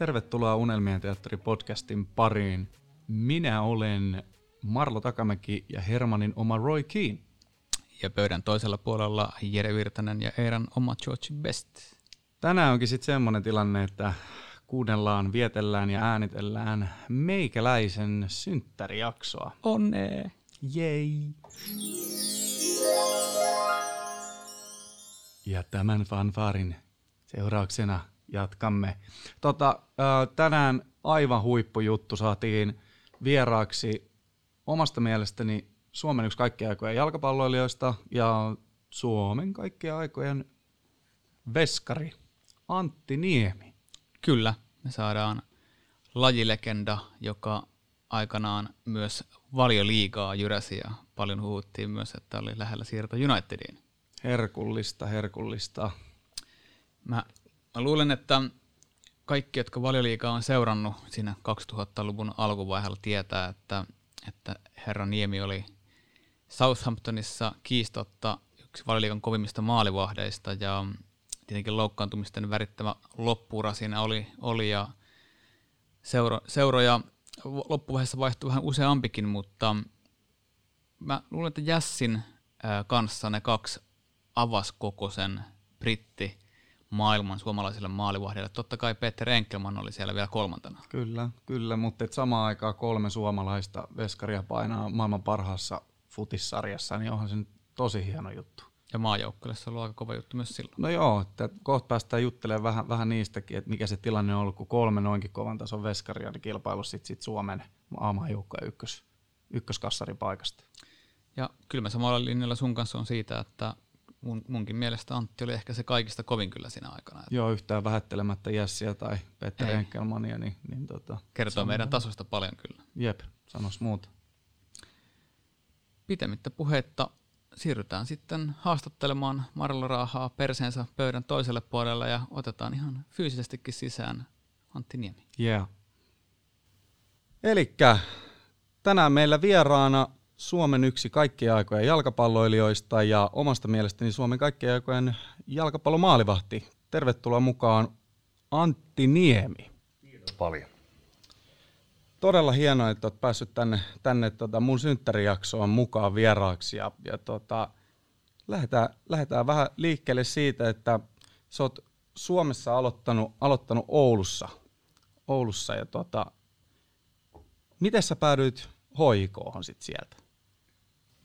Tervetuloa Unelmien teatteri-podcastin pariin. Minä olen Marlo Takamäki ja Hermanin oma Roy Keane. Ja pöydän toisella puolella Jere Virtanen ja Eeran oma George Best. Tänään onkin sitten semmoinen tilanne, että kuunnellaan, vietellään ja äänitellään meikäläisen synttärijaksoa. Onne! Jei! Ja tämän fanfaarin seurauksena jatkamme. Tota, tänään aivan huippujuttu saatiin vieraaksi omasta mielestäni Suomen yksi kaikkien aikojen jalkapalloilijoista ja Suomen kaikkien aikojen veskari Antti Niemi. Kyllä, me saadaan lajilegenda, joka aikanaan myös valioliigaa jyräsi ja paljon huuttiin myös, että oli lähellä siirto Unitediin. Herkullista, herkullista. Mä, mä luulen, että kaikki, jotka valioliigaa on seurannut siinä 2000-luvun alkuvaiheella, tietää, että, että herra Niemi oli Southamptonissa kiistotta yksi valioliigan kovimmista maalivahdeista ja tietenkin loukkaantumisten värittämä loppura siinä oli, oli ja seuro, seuroja loppuvaiheessa vaihtui vähän useampikin, mutta mä luulen, että Jässin kanssa ne kaksi avas koko sen britti maailman suomalaisille maalivahdeille. Totta kai Peter Enkelman oli siellä vielä kolmantena. Kyllä, kyllä, mutta et samaan aikaan kolme suomalaista veskaria painaa maailman parhaassa futissarjassa, niin onhan se nyt tosi hieno juttu. Ja maajoukkueelle se on ollut aika kova juttu myös silloin. No joo, että kohta päästään juttelemaan vähän, vähän niistäkin, että mikä se tilanne on ollut, kun kolme noinkin kovan tason veskaria niin kilpailu sitten sit Suomen A-maajoukkueen ykkös, ykköskassarin paikasta. Ja kyllä mä samalla linjalla sun kanssa on siitä, että mun, munkin mielestä Antti oli ehkä se kaikista kovin kyllä siinä aikana. Että Joo, yhtään vähättelemättä Jessiä tai Peter Enkelmania. Niin, niin tota, kertoo meidän tasosta paljon kyllä. Jep, sanos muuta. Pitemmittä puhetta siirrytään sitten haastattelemaan Marlo Raahaa perseensä pöydän toiselle puolelle ja otetaan ihan fyysisestikin sisään Antti Niemi. Yeah. Elikkä tänään meillä vieraana Suomen yksi kaikkien aikojen jalkapalloilijoista ja omasta mielestäni Suomen kaikkien aikojen jalkapallomaalivahti. Tervetuloa mukaan Antti Niemi. Kiitos paljon. Todella hienoa, että olet päässyt tänne, tänne tota mun synttärijaksoon mukaan vieraaksi. Ja, ja tota, lähdetään, lähdetään vähän liikkeelle siitä, että sä oot Suomessa aloittanut, aloittanut Oulussa. Oulussa ja tota, miten sä päädyit hoikoon sit sieltä?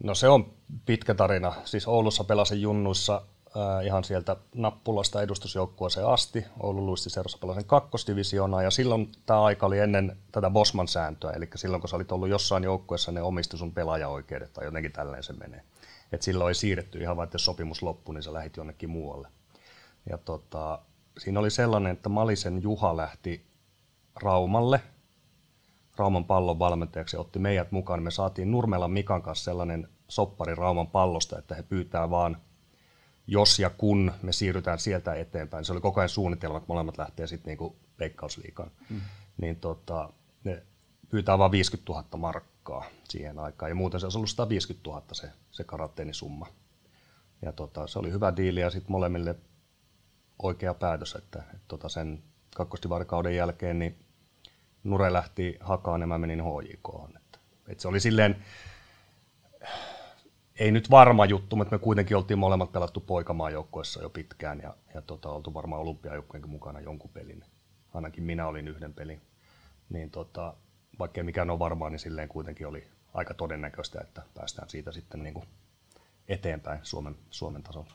No se on pitkä tarina. Siis Oulussa pelasin junnuissa äh, ihan sieltä Nappulasta edustusjoukkueeseen asti. Oulu Luisti Serossa pelasin kakkosdivisioonaa ja silloin tämä aika oli ennen tätä Bosman-sääntöä. Eli silloin kun sä olit ollut jossain joukkueessa, ne omistu sun pelaajaoikeudet tai jotenkin tälleen se menee. Et silloin ei siirretty ihan vaan, että jos sopimus loppui, niin sä lähit jonnekin muualle. Ja tota, siinä oli sellainen, että Malisen Juha lähti Raumalle – Rauman pallon valmentajaksi otti meidät mukaan. Me saatiin Nurmelan Mikan kanssa sellainen soppari Rauman pallosta, että he pyytää vaan, jos ja kun me siirrytään sieltä eteenpäin. Se oli koko ajan suunnitelma, että molemmat lähtee sitten niinku veikkausliikaan. Mm. Niin tota, ne pyytää vain 50 000 markkaa siihen aikaan. Ja muuten se olisi ollut 150 000 se, se karanteenisumma. Ja tota, se oli hyvä diili ja sitten molemmille oikea päätös, että, että tota sen kakkostivarikauden jälkeen niin Nure lähti hakaan ja mä menin HJK. Että, että se oli silleen, ei nyt varma juttu, mutta me kuitenkin oltiin molemmat pelattu poikamaajoukkueessa jo pitkään ja, ja tota, oltu varmaan olympiajoukkueenkin mukana jonkun pelin. Ainakin minä olin yhden pelin. Niin tota, vaikka ei mikään ole varmaa, niin silleen kuitenkin oli aika todennäköistä, että päästään siitä sitten niin kuin eteenpäin Suomen, Suomen tasolla.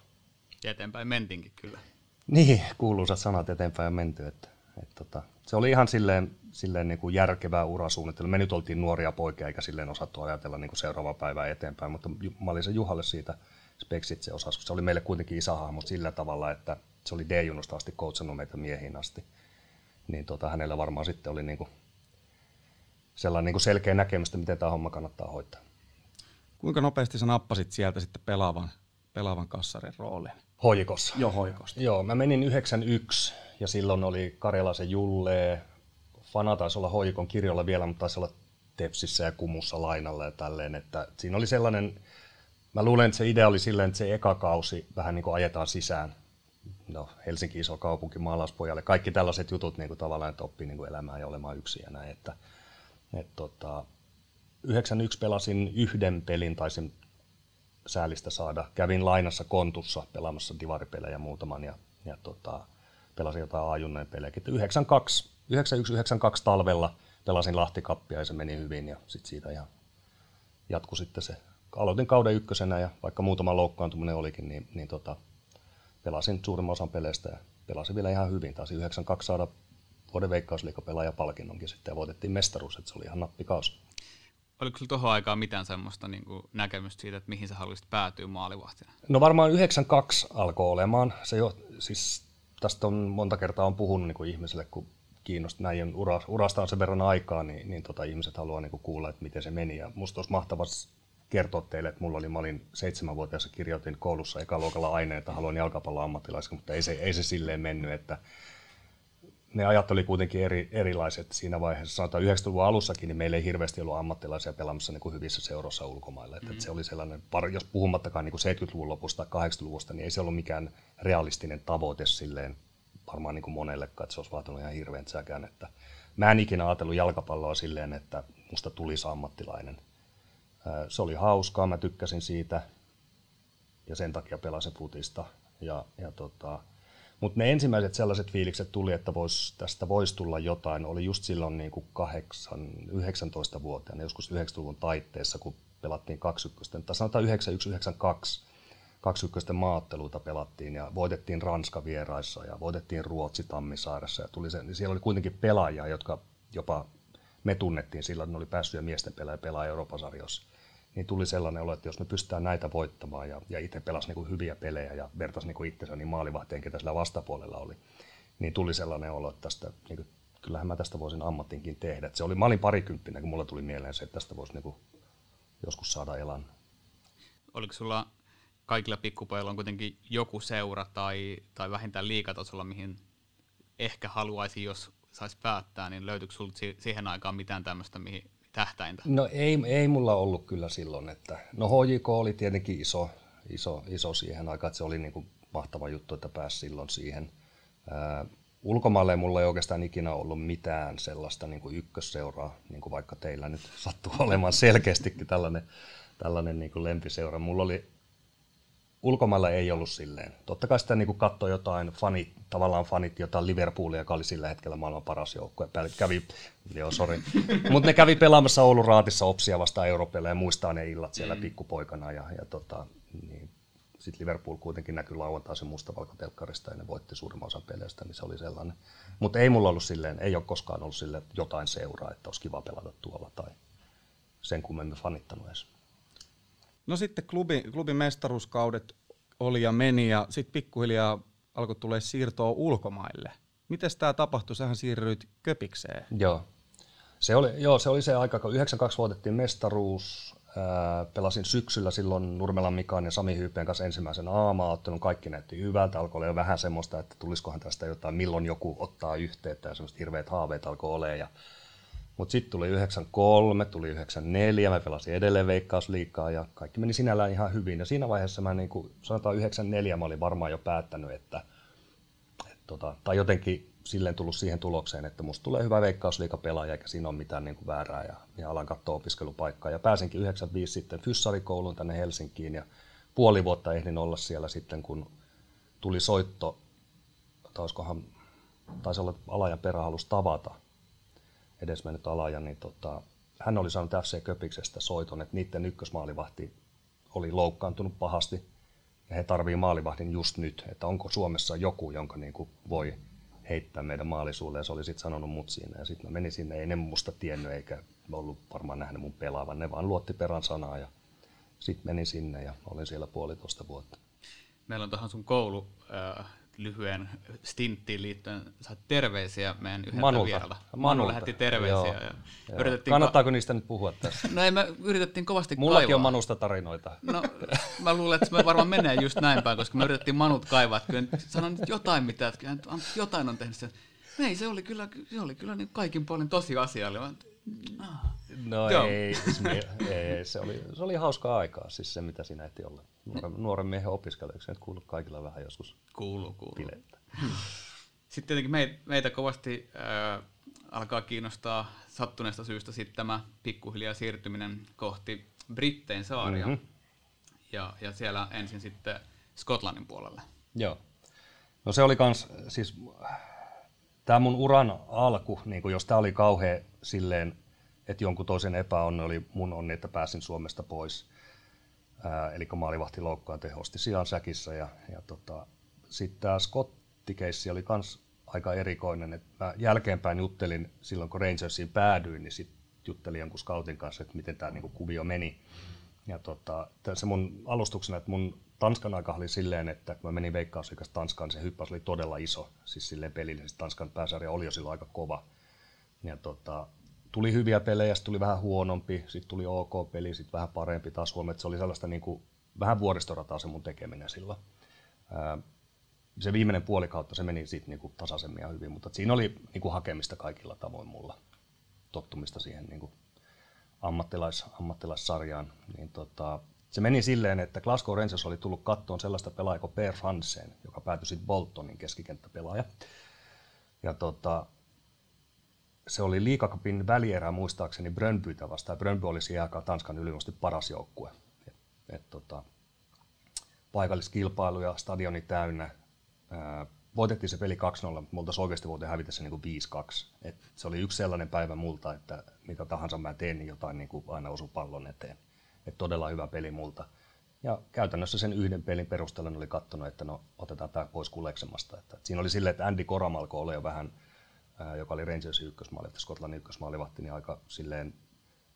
Ja eteenpäin mentinkin kyllä. Niin, kuuluisat sanat eteenpäin ja menty. Että, että, tota, se oli ihan silleen, silleen niin kuin järkevää urasuunnittelu. Me nyt oltiin nuoria poikia, eikä silleen osattu ajatella niin kuin seuraavaa päivää eteenpäin, mutta mä olin se Juhalle siitä speksit se osas, se oli meille kuitenkin isähahmo sillä tavalla, että se oli D-junusta asti coachannut meitä miehiin asti. Niin tota, hänellä varmaan sitten oli niin kuin sellainen niin kuin selkeä näkemys, miten tämä homma kannattaa hoitaa. Kuinka nopeasti sä nappasit sieltä sitten pelaavan, pelaavan kassarin roolin? Hoikossa. Joo, hoikosta. Joo, mä menin 91 ja silloin oli Karjalaisen Julle, Fana taisi olla Hoikon kirjolla vielä, mutta taisi olla Tepsissä ja Kumussa lainalla ja tälleen, että siinä oli sellainen, mä luulen, että se idea oli silleen, että se eka kausi vähän niin kuin ajetaan sisään, no Helsinki iso kaupunki maalaispojalle, kaikki tällaiset jutut niin kuin tavallaan, että oppii niin kuin elämään ja olemaan yksin ja näin, että, että tota, 91 pelasin yhden pelin, taisin säälistä saada. Kävin lainassa Kontussa pelaamassa divaripelejä muutaman ja, ja tota, pelasin jotain ajunneen pelejä. 92, 91-92 talvella pelasin Lahtikappia ja se meni hyvin ja sit siitä ihan jatkui sitten se. Aloitin kauden ykkösenä ja vaikka muutama loukkaantuminen olikin, niin, niin tota, pelasin suurimman osan peleistä ja pelasin vielä ihan hyvin. Taisi 92 saada vuoden veikkausliikapelaaja palkinnonkin sitten ja voitettiin mestaruus, että se oli ihan nappikausi. Oliko sinulla tuohon aikaan mitään semmoista niin kuin näkemystä siitä, että mihin sä haluaisit päätyä maalivahtina? No varmaan 92 alkoi olemaan. Se jo, siis tästä on monta kertaa on puhunut niin kuin ihmisille, kun kiinnostaa näin ura, urasta on sen verran aikaa, niin, niin tota, ihmiset haluaa niin kuin kuulla, että miten se meni. Ja musta olisi mahtavaa kertoa teille, että mulla oli, mä olin seitsemänvuotiaassa, kirjoitin koulussa ekaluokalla aineita, haluan jalkapallon ammattilaisen, mutta ei se, ei se silleen mennyt, että ne ajat oli kuitenkin eri, erilaiset siinä vaiheessa. Sanotaan 90-luvun alussakin, niin meillä ei hirveästi ollut ammattilaisia pelaamassa niin kuin hyvissä seuroissa ulkomailla. Mm. Että se oli sellainen, jos puhumattakaan niin kuin 70-luvun lopusta tai 80-luvusta, niin ei se ollut mikään realistinen tavoite silleen varmaan niin kuin monellekaan, että se olisi vaatinut ihan hirveän säkään. Että mä en ikinä ajatellut jalkapalloa silleen, että musta tulisi ammattilainen. Se oli hauskaa, mä tykkäsin siitä ja sen takia pelasin futista. Ja, ja tota, mutta ne ensimmäiset sellaiset fiilikset tuli, että vois, tästä voisi tulla jotain, oli just silloin niin kuin 8, 19 vuotiaana, joskus 90-luvun taitteessa, kun pelattiin 21, tai sanotaan 9192, 21 maatteluita pelattiin ja voitettiin Ranska vieraissa ja voitettiin Ruotsi Tammisaaressa. Ja tuli se, niin siellä oli kuitenkin pelaajia, jotka jopa me tunnettiin sillä, että ne oli päässyt ja miesten pelaaja pelaa Euroopan sarjoissa niin tuli sellainen olo, että jos me pystytään näitä voittamaan ja, ja itse pelasi niin kuin hyviä pelejä ja vertasi niin kuin itsensä niin maalivahteen, ketä sillä vastapuolella oli, niin tuli sellainen olo, että tästä, niin kuin, kyllähän mä tästä voisin ammattinkin tehdä. Et se oli, mä olin parikymppinen, kun mulla tuli mieleen se, että tästä voisi niin kuin joskus saada elan. Oliko sulla kaikilla pikkupojilla on kuitenkin joku seura tai, tai vähintään liikatasolla, mihin ehkä haluaisi, jos saisi päättää, niin löytyykö sinulla siihen aikaan mitään tämmöistä, mihin tähtäintä? No ei, ei mulla ollut kyllä silloin. Että, no HJK oli tietenkin iso, iso, iso siihen aikaan, että se oli niin kuin mahtava juttu, että pääsi silloin siihen. Ää, ulkomaille mulla ei oikeastaan ikinä ollut mitään sellaista niin kuin ykkösseuraa, niin kuin vaikka teillä nyt sattuu olemaan selkeästikin tällainen, tällainen niin kuin lempiseura. Mulla oli ulkomailla ei ollut silleen. Totta kai sitä niin katsoi jotain fanit, tavallaan fanit jotain Liverpoolia, joka oli sillä hetkellä maailman paras joukkue. Kävi, joo, sorry. Mutta ne kävi pelaamassa Oulun raatissa Opsia vastaan Euroopille ja muistaa ne illat siellä mm. pikkupoikana. Ja, ja tota, niin, sitten Liverpool kuitenkin näkyi lauantaisin mustavalkotelkkarista ja ne voitti suurimman osan peleistä, niin se oli sellainen. Mutta ei mulla ollut silleen, ei ole koskaan ollut silleen jotain seuraa, että olisi kiva pelata tuolla tai sen kummemmin fanittanut edes. No sitten klubi, klubin mestaruuskaudet oli ja meni ja sitten pikkuhiljaa alkoi tulee siirtoa ulkomaille. Miten tämä tapahtui? Sähän siirryit Köpikseen. Joo. Se oli, joo, se oli se aika, kun 92 voitettiin mestaruus. Ää, pelasin syksyllä silloin Nurmelan Mikan ja Sami Hyypeen kanssa ensimmäisen aamaottelun. Kaikki näytti hyvältä. Alkoi olla jo vähän semmoista, että tulisikohan tästä jotain, milloin joku ottaa yhteyttä ja semmoista hirveät haaveet alkoi olemaan. Ja mutta sitten tuli 93, tuli 94, mä pelasin edelleen veikkausliikaa ja kaikki meni sinällään ihan hyvin. Ja siinä vaiheessa mä niin kuin, sanotaan 94 mä olin varmaan jo päättänyt, että, että tota, tai jotenkin silleen tullut siihen tulokseen, että musta tulee hyvä veikkausliikapelaaja eikä siinä ole mitään niin kuin väärää ja, ja alan katsoa opiskelupaikkaa. Ja pääsinkin 95 sitten fyssarikouluun tänne Helsinkiin ja puoli vuotta ehdin olla siellä sitten, kun tuli soitto, tai olisikohan, taisi olla alajan perä halus tavata edesmennyt alaja, niin tota, hän oli saanut FC Köpiksestä soiton, että niiden ykkösmaalivahti oli loukkaantunut pahasti ja he tarvii maalivahdin just nyt, että onko Suomessa joku, jonka niin kuin voi heittää meidän maalisuulle. Ja se oli sitten sanonut mut siinä ja sitten mä menin sinne, ei ne musta tiennyt eikä ollut varmaan nähnyt mun pelaavan, ne vaan luotti perän sanaa ja sitten menin sinne ja olin siellä puolitoista vuotta. Meillä on tuohon sun koulu äh, lyhyen stinttiin liittyen saat terveisiä meidän yhdeltä Manulta. vieralta. Manu lähetti terveisiä. Joo, ja joo. Yritettiin Kannattaako ka- niistä nyt puhua tässä? No ei, me yritettiin kovasti Mullakin kaivaa. on Manusta tarinoita. No mä luulen, että me varmaan menee just näin päin, koska me yritettiin Manut kaivaa, että kyllä sanon nyt jotain, mitä että jotain on tehnyt. Ei, se oli kyllä, se oli kyllä niin kaikin puolin tosi asiallinen. No ei, siis ei, se, oli, se oli hauskaa aikaa, siis se mitä siinä ehti olla. Nuoren, nuoren miehen opiskelija, eikö se nyt kuulu kaikilla vähän joskus Kuuluu, kuuluu. bileitä? Sitten tietenkin meitä, meitä kovasti äh, alkaa kiinnostaa sattuneesta syystä sitten tämä pikkuhiljaa siirtyminen kohti Brittein saaria. Mm-hmm. Ja, ja siellä ensin sitten Skotlannin puolelle. Joo. No se oli kans, siis tämä mun uran alku, niin jos tämä oli kauhean silleen, että jonkun toisen epäonni oli mun onni, että pääsin Suomesta pois. Ää, eli maalivahti loukkaan tehosti sijaan säkissä. Ja, ja tota, sitten tämä Scottikeissi oli kans aika erikoinen. Et mä jälkeenpäin juttelin silloin, kun Rangersiin päädyin, niin sitten juttelin jonkun scoutin kanssa, että miten tämä niinku kuvio meni. Ja tota, se mun alustuksena, että mun Tanskan aika oli silleen, että kun mä menin veikkausliikas Tanskaan, niin se hyppäys oli todella iso. Siis silleen pelillisesti Tanskan pääsarja oli jo silloin aika kova. Ja tota, tuli hyviä pelejä, sitten tuli vähän huonompi, sitten tuli ok peli, sitten vähän parempi taas huomioon, se oli sellaista niin kuin, vähän vuoristorataa se mun tekeminen silloin. Se viimeinen puoli kautta se meni sitten niin tasaisemmin ja hyvin, mutta siinä oli niin kuin hakemista kaikilla tavoin mulla, tottumista siihen niin kuin ammattilais, ammattilaissarjaan. Niin tota, se meni silleen, että Glasgow Rangers oli tullut kattoon sellaista pelaajaa kuin Per Hansen, joka päätyi sitten Boltonin keskikenttäpelaaja. Ja tota, se oli liikakapin välierä muistaakseni Brönbytä vastaan. Brönby oli siihen aikaan Tanskan ylivoimaisesti paras joukkue. Et, et, tota, paikalliskilpailu ja stadioni täynnä. Ää, voitettiin se peli 2-0, mutta multa oikeasti voitiin hävitä se niin 5-2. Et se oli yksi sellainen päivä multa, että mitä tahansa mä teen, niin jotain niin kuin aina osuu pallon eteen. Et todella hyvä peli multa. Ja käytännössä sen yhden pelin perusteella oli katsonut, että no otetaan tämä pois kuleksemasta. Että, siinä oli silleen, että Andy Koramalko oli jo vähän, ää, joka oli Rangersin ykkösmaali, että Skotlannin ykkösmaalivahti, niin aika silleen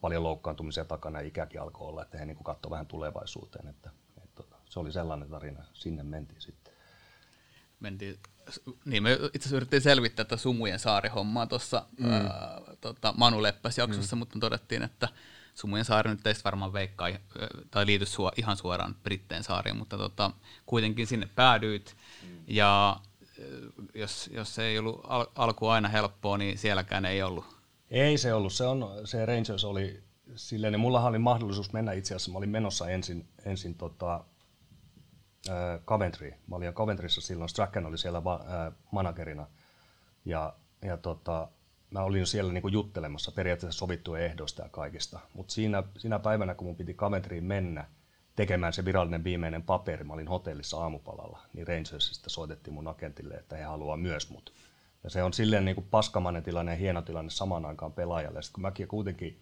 paljon loukkaantumisia takana ja ikäkin alkoi olla, että he niin katsoi vähän tulevaisuuteen. Että, että, tota, se oli sellainen tarina, sinne mentiin sitten. Mentiin, niin me itse asiassa yritettiin selvittää tätä Sumujen saarihommaa tuossa mm. tota, Manu Leppäs jaksossa, mm. mutta todettiin, että Sumujen saari nyt teistä varmaan veikkaa tai liity sua, ihan suoraan Britteen saariin, mutta tota, kuitenkin sinne päädyit mm. ja jos, jos se ei ollut al- alku aina helppoa, niin sielläkään ei ollut. Ei se ollut. Se, on, se Rangers oli silleen, niin mullahan oli mahdollisuus mennä itse asiassa. Mä olin menossa ensin, ensin tota, äh, Coventry. Mä olin Coventryssa silloin. Strachan oli siellä va, äh, managerina. Ja, ja tota, mä olin siellä niinku juttelemassa periaatteessa sovittujen ehdoista ja kaikista. Mutta siinä, siinä päivänä, kun mun piti Coventryin mennä tekemään se virallinen viimeinen paperi, mä olin hotellissa aamupalalla, niin Rangersista soitettiin mun agentille, että he haluaa myös mut. Ja se on silleen niin kuin paskamainen tilanne ja hieno tilanne samaan aikaan pelaajalle. Sitten kun mäkin kuitenkin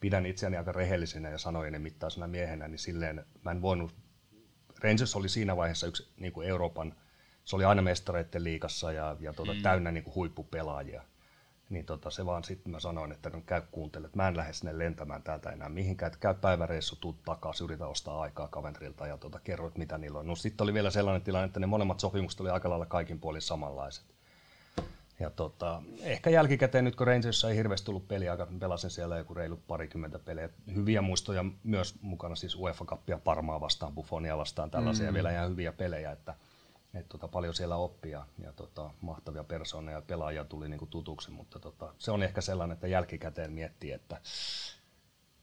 pidän itseäni aika rehellisenä ja sanojen mittaisena miehenä, niin silleen mä en voinut, Rangers oli siinä vaiheessa yksi niin kuin Euroopan, se oli aina mestareiden liikassa ja, ja tuota, mm. täynnä niin kuin huippupelaajia niin tota, se vaan sitten mä sanoin, että no, käy kuuntele, että mä en lähde sinne lentämään täältä enää mihinkään, että käy päiväreissu, tuu takaisin, yritä ostaa aikaa Coventrilta ja tota, kerroit mitä niillä on. No sitten oli vielä sellainen tilanne, että ne molemmat sopimukset oli aika lailla kaikin puolin samanlaiset. Ja tota, ehkä jälkikäteen nyt kun Rangersissa ei hirveästi tullut peliä, pelasin siellä joku reilu parikymmentä peliä. Hyviä muistoja myös mukana, siis UEFA Cupia Parmaa vastaan, Buffonia vastaan, tällaisia mm. vielä ihan hyviä pelejä, että et tota, paljon siellä oppia ja tota, mahtavia persooneja ja pelaajia tuli niinku tutuksi, mutta tota, se on ehkä sellainen, että jälkikäteen miettii, että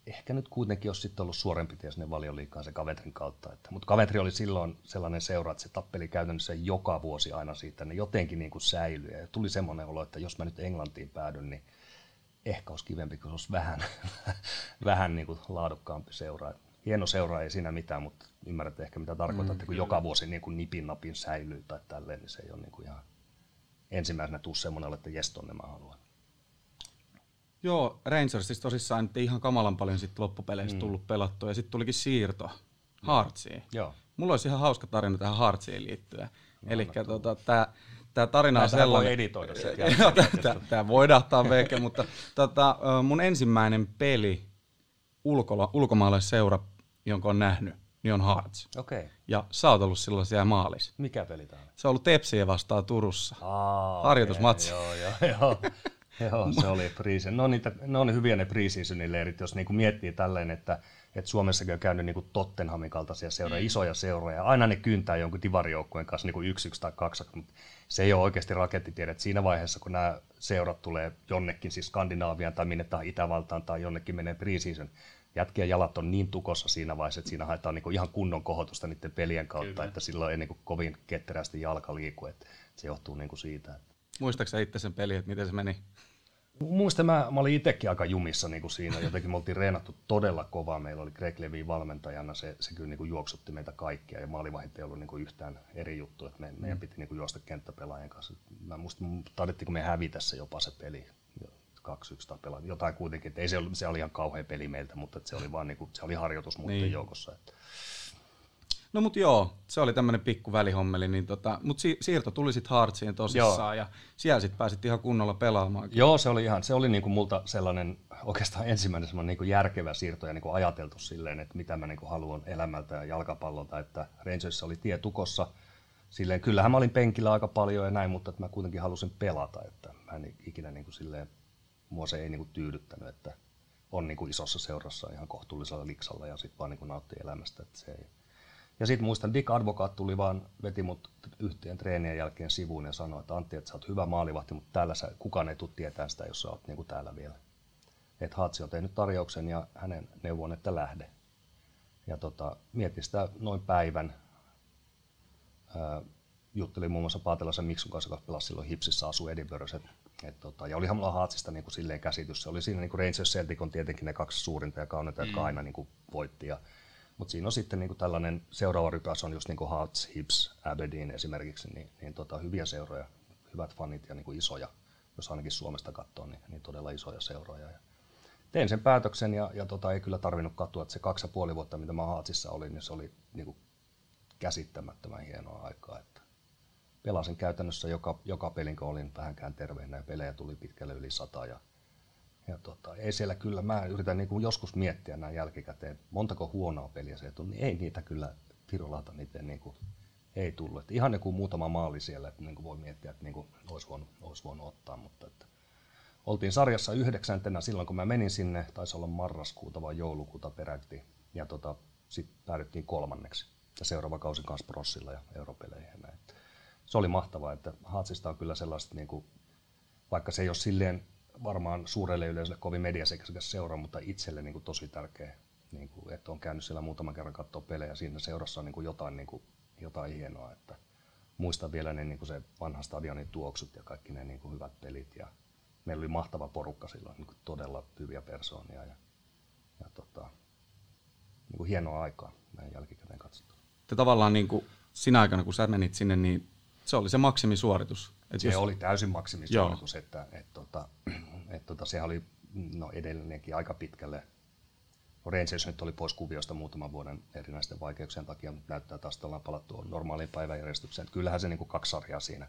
ehkä nyt kuitenkin olisi sitten ollut suorempi tie sinne valioliikaan se Coventrin kautta. Että, mutta Coventry oli silloin sellainen seura, että se tappeli käytännössä joka vuosi aina siitä, ne jotenkin niin kuin säilyi. Ja tuli semmoinen olo, että jos mä nyt Englantiin päädyn, niin ehkä olisi kivempi, kun se olisi vähän, vähän niin kuin laadukkaampi seura hieno seura, ei siinä mitään, mutta ymmärrätte ehkä mitä tarkoitat, mm, kun joka vuosi niin kuin nipin napin säilyy tai tälleen, niin se ei ole niin kuin ihan ensimmäisenä tuu semmoinen, että jes tonne mä haluan. Joo, Rangers siis tosissaan nyt ihan kamalan paljon sit loppupeleissä mm. tullut pelattua ja sitten tulikin siirto Heartsiin. Joo. Mulla olisi ihan hauska tarina tähän Heartsiin liittyen. No, Eli tota, tämä tämä tarina on sellainen... voi editoida se. Tämä voidaan ottaa veke, mutta tota, mun ensimmäinen peli ulkola, ulkomaalaisseura, jonka on nähnyt, niin on Hearts. Okay. Ja sä oot ollut silloin siellä maalis. Mikä peli tämä on? Se on ollut Tepsiä vastaan Turussa. Aa, Harjoitusmatsi. Okay. Joo, joo, joo. Joo, se oli priisi. No, niitä, ne on hyviä ne preseasonin leirit, jos niinku miettii tälleen, että, että Suomessakin on käynyt niinku Tottenhamin kaltaisia seuroja, mm. isoja seuroja. Aina ne kyntää jonkun divarijoukkueen kanssa niinku yksi, yksi tai kaksi, mutta se ei ole oikeasti rakettitiede. Siinä vaiheessa, kun nämä seurat tulee jonnekin, siis Skandinaaviaan tai minne tai Itävaltaan tai jonnekin menee preseason. Jätkien jalat on niin tukossa siinä vaiheessa, että siinä haetaan niin ihan kunnon kohotusta niiden pelien kautta, Kyllä. että silloin ei niin kovin ketterästi jalka liiku, että se johtuu niin siitä. Muistaaksä itse sen pelin, että miten se meni? Muistan, mä, mä olin itsekin aika jumissa niin kuin siinä. Jotenkin me oltiin reenattu todella kovaa. Meillä oli Greg Levy valmentajana. Se, se kyllä niin kuin juoksutti meitä kaikkia ja maalivahit ei ollut niin kuin yhtään eri juttu. Että me, meidän piti niin kuin juosta kenttäpelaajien kanssa. Mä muistan, taidettiinko me hävitä se jopa se peli. 2-1 tai pelata. Jotain kuitenkin. Että ei se, ollut, se oli ihan kauhean peli meiltä, mutta se oli vaan niin kuin, se oli harjoitus muiden niin. joukossa. Että No mut joo, se oli tämmönen pikku välihommeli, niin tota, mut si- siirto tuli sitten Heartsiin tosissaan joo. ja siellä sitten pääsit ihan kunnolla pelaamaan. Joo, se oli ihan, se oli niinku multa sellainen oikeastaan ensimmäinen semmoinen niinku järkevä siirto ja niinku ajateltu silleen, että mitä mä niinku haluan elämältä ja jalkapallolta, että Rangersissa oli tie tukossa. Silleen, kyllähän mä olin penkillä aika paljon ja näin, mutta että mä kuitenkin halusin pelata, että mä en ikinä niinku silleen, mua se ei niinku tyydyttänyt, että on niinku isossa seurassa ihan kohtuullisella liksalla ja sitten vaan niinku nauttii elämästä, että se ei, ja sitten muistan, Dick Advokat tuli vaan, veti mut yhteen treenien jälkeen sivuun ja sanoi, että Antti, että sä oot hyvä maalivahti, mutta täällä sä, kukaan ei tule tietää sitä, jos sä oot niin täällä vielä. Että Hatsi on tehnyt tarjouksen ja hänen neuvon, että lähde. Ja tota, mietin sitä noin päivän. Ää, juttelin muun muassa Paatelaisen Miksun kanssa, joka pelasi silloin Hipsissä, asuu Edinburghissa. Et, tota, ja olihan mulla Haatsista niin kuin silleen käsitys. Se oli siinä niin kuin Rangers Celtic on tietenkin ne kaksi suurinta ja kauneinta, mm. jotka aina niin kuin voitti. Ja mutta siinä on sitten niin kuin tällainen seuraava rypäs on just niin kuin Hearts, Hips, Aberdeen esimerkiksi, niin, niin tota, hyviä seuroja, hyvät fanit ja niin kuin isoja, jos ainakin Suomesta katsoo, niin, niin todella isoja seuroja. Ja tein sen päätöksen ja, ja tota, ei kyllä tarvinnut katsoa, että se kaksi ja puoli vuotta, mitä mä Haatsissa olin, niin se oli niin kuin käsittämättömän hienoa aikaa. Että pelasin käytännössä joka, joka pelin, kun olin vähänkään terveenä ja pelejä tuli pitkälle yli sata ja ja tota, ei siellä kyllä, mä yritän niin kuin joskus miettiä näin jälkikäteen, montako huonoa peliä se tuli, niin ei niitä kyllä Tirolata niiden niin kuin, ei tullut. Että ihan joku muutama maali siellä, että niin kuin voi miettiä, että niin kuin olisi, voinut, olisi voinut ottaa, mutta että oltiin sarjassa yhdeksäntenä silloin, kun mä menin sinne, taisi olla marraskuuta vai joulukuuta peräti, ja tota, sitten päädyttiin kolmanneksi. Ja seuraava kausi kanssa Prossilla ja Europeleihin. Se oli mahtavaa, että Haatsista on kyllä sellaista, niin kuin, vaikka se ei ole silleen varmaan suurelle yleisölle kovin mediaseksikäs seura, mutta itselle niin kuin tosi tärkeä, niin kuin, että on käynyt siellä muutaman kerran katsoa pelejä. Siinä seurassa on niin kuin jotain, niin kuin, jotain hienoa. Että muistan vielä ne, niin kuin se vanha stadionin tuoksut ja kaikki ne niin kuin hyvät pelit. Ja meillä oli mahtava porukka silloin, niin kuin todella hyviä persoonia. Ja, ja tota, niin kuin hienoa aikaa näin jälkikäteen katsottuna. Te tavallaan niin kuin sinä aikana, kun sä menit sinne, niin se oli se maksimisuoritus. Et se jos... oli täysin maksimisuoritus, että et, tota, et, tota, se oli no, edelleenkin aika pitkälle. Rangers nyt oli pois kuviosta muutaman vuoden erinäisten vaikeuksien takia, mutta näyttää taas, että ollaan palattu normaaliin päiväjärjestykseen. Kyllähän se niin kuin kaksi sarjaa siinä,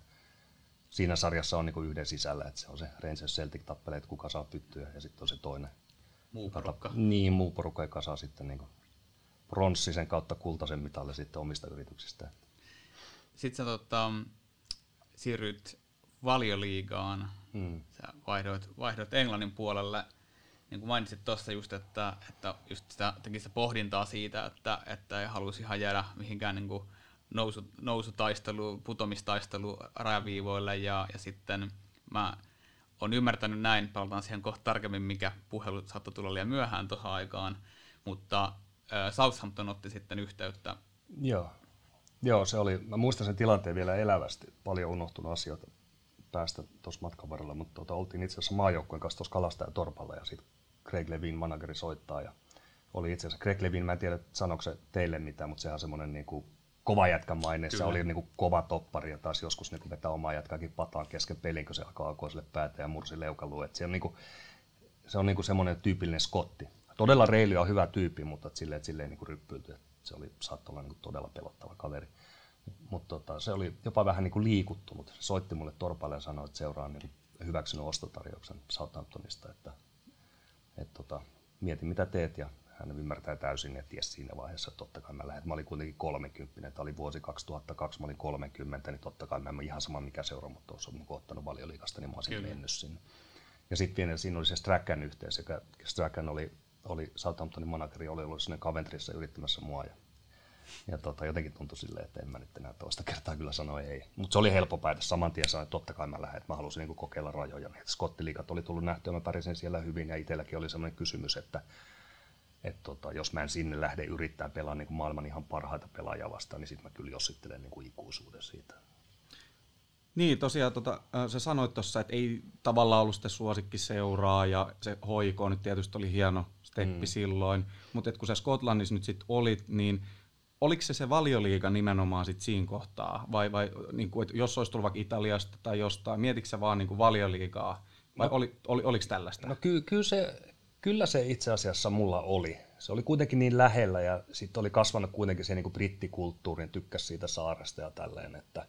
siinä sarjassa on niin kuin yhden sisällä, että se on se Rangers Celtic tappele, että kuka saa pyttyä ja sitten on se toinen. Muu porukka. Niin, muu porukka, joka saa sitten niin pronssisen kautta kultaisen mitalle sitten omista yrityksistä. Sitten sä tota, siirryt valioliigaan, mm. sä vaihdoit, vaihdoit Englannin puolelle, niin kuin mainitsit tuossa just, että, että just sitä, teki sitä pohdintaa siitä, että, että ei halusi ihan jäädä mihinkään niin kuin nousu, nousutaistelu, putomistaistelu rajaviivoille ja, ja sitten mä on ymmärtänyt näin, palataan siihen kohta tarkemmin, mikä puhelu saattoi tulla liian myöhään tuohon aikaan, mutta Southampton otti sitten yhteyttä Joo. Joo, se oli, mä muistan sen tilanteen vielä elävästi, paljon unohtunut asioita päästä tuossa matkan varrella, mutta tuota, oltiin itse asiassa maajoukkueen kanssa tuossa Kalastaja-torpalla ja sitten Craig Levin manageri soittaa ja oli itse asiassa Craig Levin, mä en tiedä sanoiko se teille mitään, mutta sehän on semmoinen niin kuin kova jätkän maineessa, oli niin kuin kova toppari ja taas joskus niin vetää omaa jätkäkin pataan kesken pelin, kun se alkaa alkoi sille päätä ja mursi leukaluu. Et se on, niin kuin, se on niin kuin semmoinen tyypillinen skotti. Todella reilu ja hyvä tyyppi, mutta silleen, silleen niin kuin ryppyytyi se oli, saattoi olla niin kuin todella pelottava kaveri. Mutta tota, se oli jopa vähän niin kuin liikuttunut. Se soitti mulle torpalle ja sanoi, että seuraa niin hyväksynyt ostotarjouksen Southamptonista, että et tota, mieti mitä teet ja hän ymmärtää täysin ja ties siinä vaiheessa, että totta kai mä lähden. Mä olin kuitenkin 30, tämä oli vuosi 2002, mä olin 30, niin totta kai mä en ihan sama mikä seura, mutta olisi niin ottanut valioliikasta, niin mä olisin Kyllä. mennyt sinne. Ja sitten siinä oli se Strachan yhteys, joka Strachan oli oli Southamptonin manageri, oli ollut sinne Coventryssä yrittämässä mua. Ja ja tota, jotenkin tuntui silleen, että en mä nyt enää toista kertaa kyllä sano ei. Mutta se oli helppo päätös. Saman tien sanoin, että totta kai mä lähden, että mä halusin niinku kokeilla rajoja. Niin, Skottiliikat oli tullut nähtyä, mä pärjäsin siellä hyvin ja itselläkin oli sellainen kysymys, että et tota, jos mä en sinne lähde yrittää pelaa niin maailman ihan parhaita pelaajia vastaan, niin sitten mä kyllä jossittelen niin kuin ikuisuuden siitä. Niin, tosiaan tota, sä sanoit tuossa, että ei tavallaan ollut sitten suosikki seuraa ja se hoiko nyt tietysti oli hieno steppi mm. silloin, mutta kun sä Skotlannissa nyt sitten olit, niin oliko se se valioliiga nimenomaan sit siinä kohtaa, vai, vai niin kuin, että jos olisi tullut vaikka Italiasta tai jostain, mietitkö sä vaan niin kuin valioliigaa, vai no, oli, oli, oliko tällaista? No ky, kyllä, se, kyllä se itse asiassa mulla oli. Se oli kuitenkin niin lähellä ja sitten oli kasvanut kuitenkin se niin kuin brittikulttuurin, tykkäsi siitä saaresta ja tälleen, että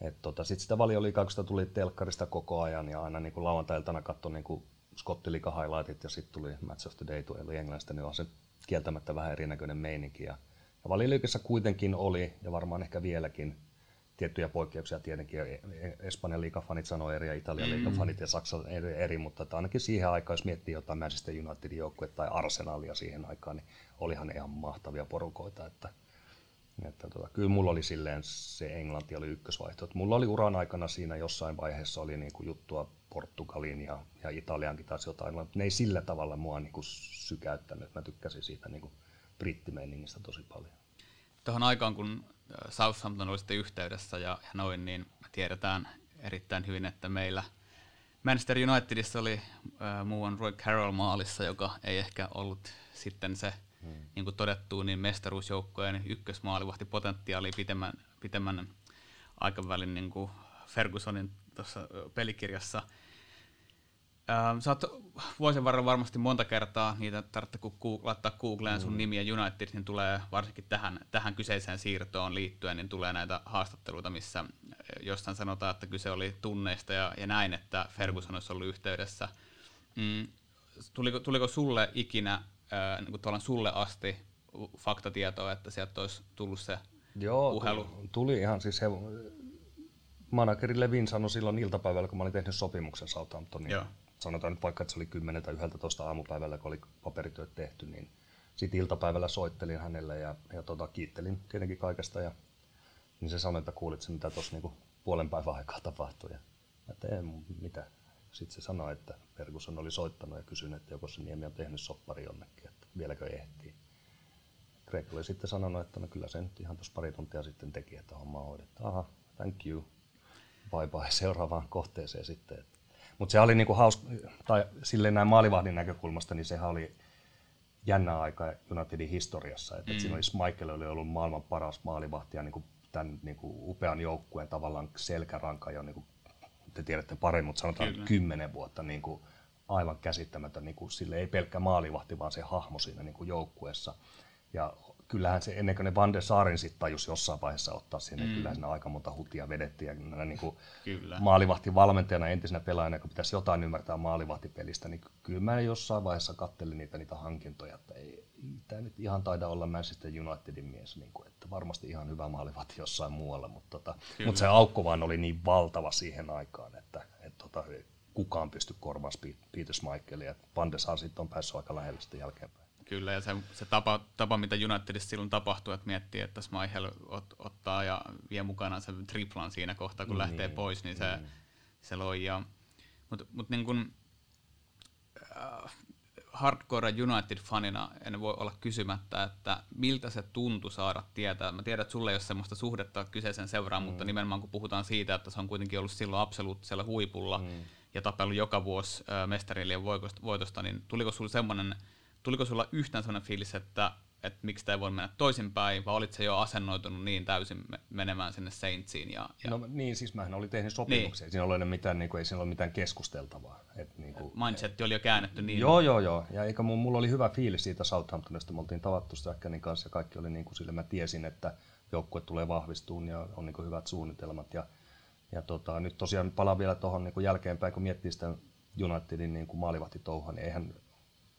et tota, sitten sitä valioliigaa, kun sitä tuli telkkarista koko ajan ja aina niin lauantailtana katsoi niin Skottiliiga highlightit ja sitten tuli Match of the Day eli Englannista, niin on se kieltämättä vähän erinäköinen meininki. Ja ja kuitenkin oli, ja varmaan ehkä vieläkin, tiettyjä poikkeuksia tietenkin. E- e- Espanjan liikafanit sanoo eri ja Italian liikafanit ja Saksan eri, eri, mutta että ainakin siihen aikaan, jos miettii jotain Manchester Unitedin joukkuetta tai Arsenalia siihen aikaan, niin olihan ihan mahtavia porukoita. Että, että tota, kyllä mulla oli silleen se Englanti oli ykkösvaihtoehto. Mulla oli uran aikana siinä jossain vaiheessa oli niin kuin juttua Portugalin ja, ja Italiankin taas jotain, mutta ne ei sillä tavalla mua niin kuin sykäyttänyt. Mä tykkäsin siitä niin kuin brittimeiningistä tosi paljon. Tuohon aikaan, kun äh, Southampton oli sitten yhteydessä ja, noin, niin tiedetään erittäin hyvin, että meillä Manchester Unitedissa oli äh, muuan Roy Carroll maalissa, joka ei ehkä ollut sitten se, hmm. niin kuin todettu, niin mestaruusjoukkojen ykkösmaalivahti potentiaali pitemmän, pitemmän aikavälin niin kuin Fergusonin tuossa pelikirjassa – Ähm, sä oot vuosien varrella varmasti monta kertaa niitä tarvitse, kun laittaa Googleen sun mm. nimiä United, niin tulee varsinkin tähän, tähän kyseiseen siirtoon liittyen, niin tulee näitä haastatteluita, missä jostain sanotaan, että kyse oli tunneista ja, ja näin, että Ferguson olisi ollut yhteydessä. Mm, tuliko, tuliko sulle ikinä, äh, niin kuin sulle asti faktatietoa, että sieltä olisi tullut se Joo, puhelu? tuli ihan siis he, manageri Levin sanoi silloin iltapäivällä, kun mä olin tehnyt sopimuksen Southamptonin Joo sanotaan nyt vaikka, että se oli 10 tai 11 aamupäivällä, kun oli paperityöt tehty, niin sitten iltapäivällä soittelin hänelle ja, ja tota, kiittelin tietenkin kaikesta. Ja, niin se sanoi, että kuulit se, mitä tuossa niinku puolen päivän aikaa tapahtui. Ja, että ei mitä. Sitten se sanoi, että Ferguson oli soittanut ja kysynyt, että joko se Niemi on tehnyt soppari jonnekin, että vieläkö ehtii. Greg oli sitten sanonut, että no kyllä se nyt ihan tuossa pari tuntia sitten teki, että homma on hoidettu. Aha, thank you. Bye bye seuraavaan kohteeseen sitten. Mutta se oli niinku hauska, tai silleen näin maalivahdin näkökulmasta, niin sehän oli jännä aika Unitedin historiassa. Että mm. siinä oli Michael oli ollut maailman paras maalivahti ja niinku tämän niinku upean joukkueen tavallaan selkäranka jo, niinku, te tiedätte paremmin, mutta sanotaan Kyllä. kymmenen vuotta niinku, aivan käsittämätön, niinku, sille ei pelkkä maalivahti, vaan se hahmo siinä niinku, joukkueessa. Ja kyllähän se ennen kuin ne Van de Saarin sitten tajus jossain vaiheessa ottaa sinne, mm. kyllähän siinä aika monta hutia vedettiin. Ja niin kuin kyllä. maalivahti valmentajana, entisenä pelaajana, kun pitäisi jotain ymmärtää maalivahtipelistä, niin kyllä mä jossain vaiheessa kattelin niitä, niitä hankintoja, että ei tämä nyt ihan taida olla Manchester Unitedin mies, niin kuin, että varmasti ihan hyvä maalivahti jossain muualla, mutta, tota, mutta se aukko vaan oli niin valtava siihen aikaan, että, että tota, kukaan pysty korvaamaan Peter Schmeichelia. Van Sar sitten on päässyt aika lähelle sitten jälkeenpäin. Kyllä, ja se, se tapa, tapa, mitä Unitedissa silloin tapahtuu, että miettii, että Smeichel ot, ottaa ja vie mukanaan sen triplan siinä kohtaa, kun mm, lähtee pois, niin se, mm. se loi. Mutta mut niin kun, äh, hardcore United-fanina en voi olla kysymättä, että miltä se tuntui saada tietää. Mä tiedän, että sulle ei ole semmoista suhdetta kyseisen seuraan, mm. mutta nimenomaan kun puhutaan siitä, että se on kuitenkin ollut silloin absoluuttisella huipulla mm. ja tapellut joka vuosi äh, mestarilian voitosta, niin tuliko sulle semmoinen tuliko sulla yhtään sellainen fiilis, että, että miksi tämä ei voi mennä toisinpäin, vai olit se jo asennoitunut niin täysin menemään sinne Saintsiin? Ja, ja... No niin, siis mähän olin tehnyt sopimuksia, niin. siinä ole mitään, niin kuin, ei siinä ole mitään keskusteltavaa. Et, niin kuin, Mindset oli jo käännetty niin. Joo, joo, joo. Ja eikä mun, mulla oli hyvä fiilis siitä Southamptonista, me oltiin tavattu Säkkänin kanssa ja kaikki oli niin kuin sille, mä tiesin, että joukkue tulee vahvistumaan ja on niin kuin hyvät suunnitelmat. Ja, ja tota, nyt tosiaan palaan vielä tuohon niin jälkeenpäin, kun miettii sitä Unitedin niin kuin maalivahtitouhua, niin eihän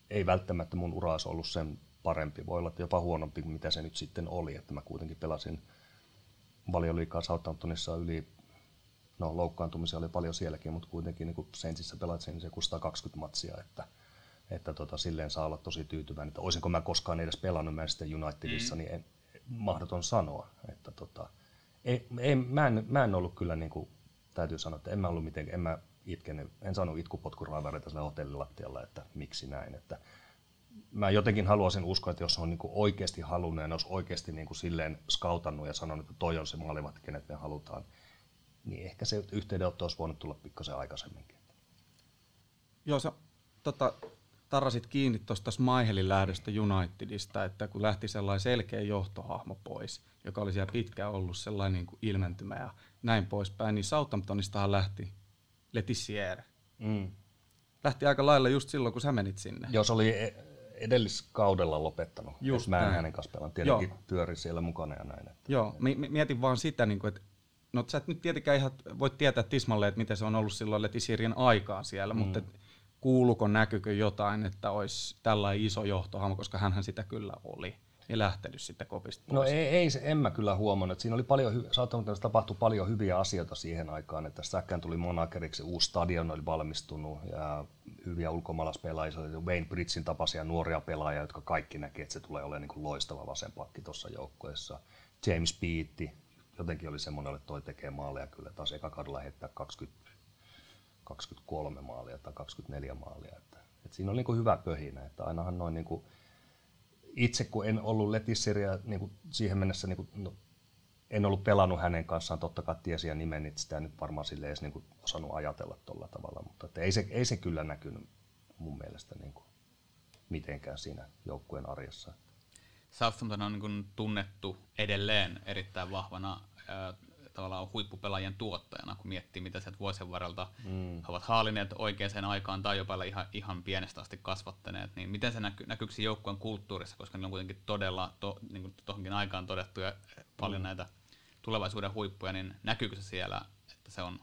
ei välttämättä mun ura olisi ollut sen parempi. Voi olla että jopa huonompi kuin mitä se nyt sitten oli. Että mä kuitenkin pelasin valioliikaa Southamptonissa yli, no loukkaantumisia oli paljon sielläkin, mutta kuitenkin niin Saintsissa pelasin se 120 matsia, että, että tota, silleen saa olla tosi tyytyväinen. Että olisinko mä koskaan edes pelannut Manchester Unitedissa, mm. niin en, mahdoton sanoa. Että tota, ei, ei, mä, en, mä en ollut kyllä, niin kuin, täytyy sanoa, että en mä ollut mitenkään, en mä itkenyt, en saanut itkupotkuraivareita sillä hotellilattialla, että miksi näin. Että mä jotenkin haluaisin uskoa, että jos on niin oikeasti halunnut ja ne olisi oikeasti niin kuin silleen skautannut ja sanonut, että toi on se maalivahti, kenet me halutaan, niin ehkä se yhteydenotto olisi voinut tulla pikkasen aikaisemminkin. Joo, sä tota, tarrasit kiinni tuosta Smaihelin lähdöstä Unitedista, että kun lähti sellainen selkeä johtohahmo pois, joka oli siellä pitkään ollut sellainen niin kuin ilmentymä ja näin poispäin, niin Southamptonistahan lähti Letizier. Mm. Lähti aika lailla just silloin, kun sä menit sinne. Joo, se oli edelliskaudella lopettanut. Just mä en hänen kanssa pelan. Tietenkin Joo. pyöri siellä mukana ja näin. Että. Joo, mietin vaan sitä, niin kuin, että no sä et nyt tietenkään ihan voi tietää tismalle, että miten se on ollut silloin Letisirien aikaa siellä, mm. mutta kuuluko, näkyykö jotain, että olisi tällainen iso johtohahmo, koska hän sitä kyllä oli ja lähtenyt sitten kopista no pois. No ei, ei se, en mä kyllä huomannut. Siinä oli paljon, saattanut, että tapahtui paljon hyviä asioita siihen aikaan, että Säkkään tuli monakeriksi, uusi stadion oli valmistunut ja hyviä ulkomaalaispelaajia, Wayne Bridgein tapaisia nuoria pelaajia, jotka kaikki näki, että se tulee olemaan niin kuin loistava vasenpakki tuossa joukkueessa. James Beatti, jotenkin oli semmoinen, että toi tekee maaleja kyllä taas eka kaudella heittää 20, 23 maalia tai 24 maalia. Että, että siinä oli niin kuin hyvä pöhinä, että ainahan noin niin kuin, itse kun en ollut Letisseriä niin siihen mennessä, niin kuin, no, en ollut pelannut hänen kanssaan, totta kai tiesi ja nimen, niin sitä nyt varmaan sille edes niin kuin, osannut ajatella tuolla tavalla, mutta että ei, se, ei se kyllä näkynyt mun mielestä niin kuin, mitenkään siinä joukkueen arjessa. Southampton on niin tunnettu edelleen erittäin vahvana tavallaan huippupelaajien tuottajana, kun miettii, mitä sieltä vuosien varrelta mm. he ovat haalineet oikeaan aikaan tai jopa ihan, ihan pienestä asti kasvattaneet, niin miten se näky, näkyykö joukkueen kulttuurissa, koska ne on kuitenkin todella, to, niin kuin tohonkin aikaan todettu ja paljon mm. näitä tulevaisuuden huippuja, niin näkyykö se siellä, että se on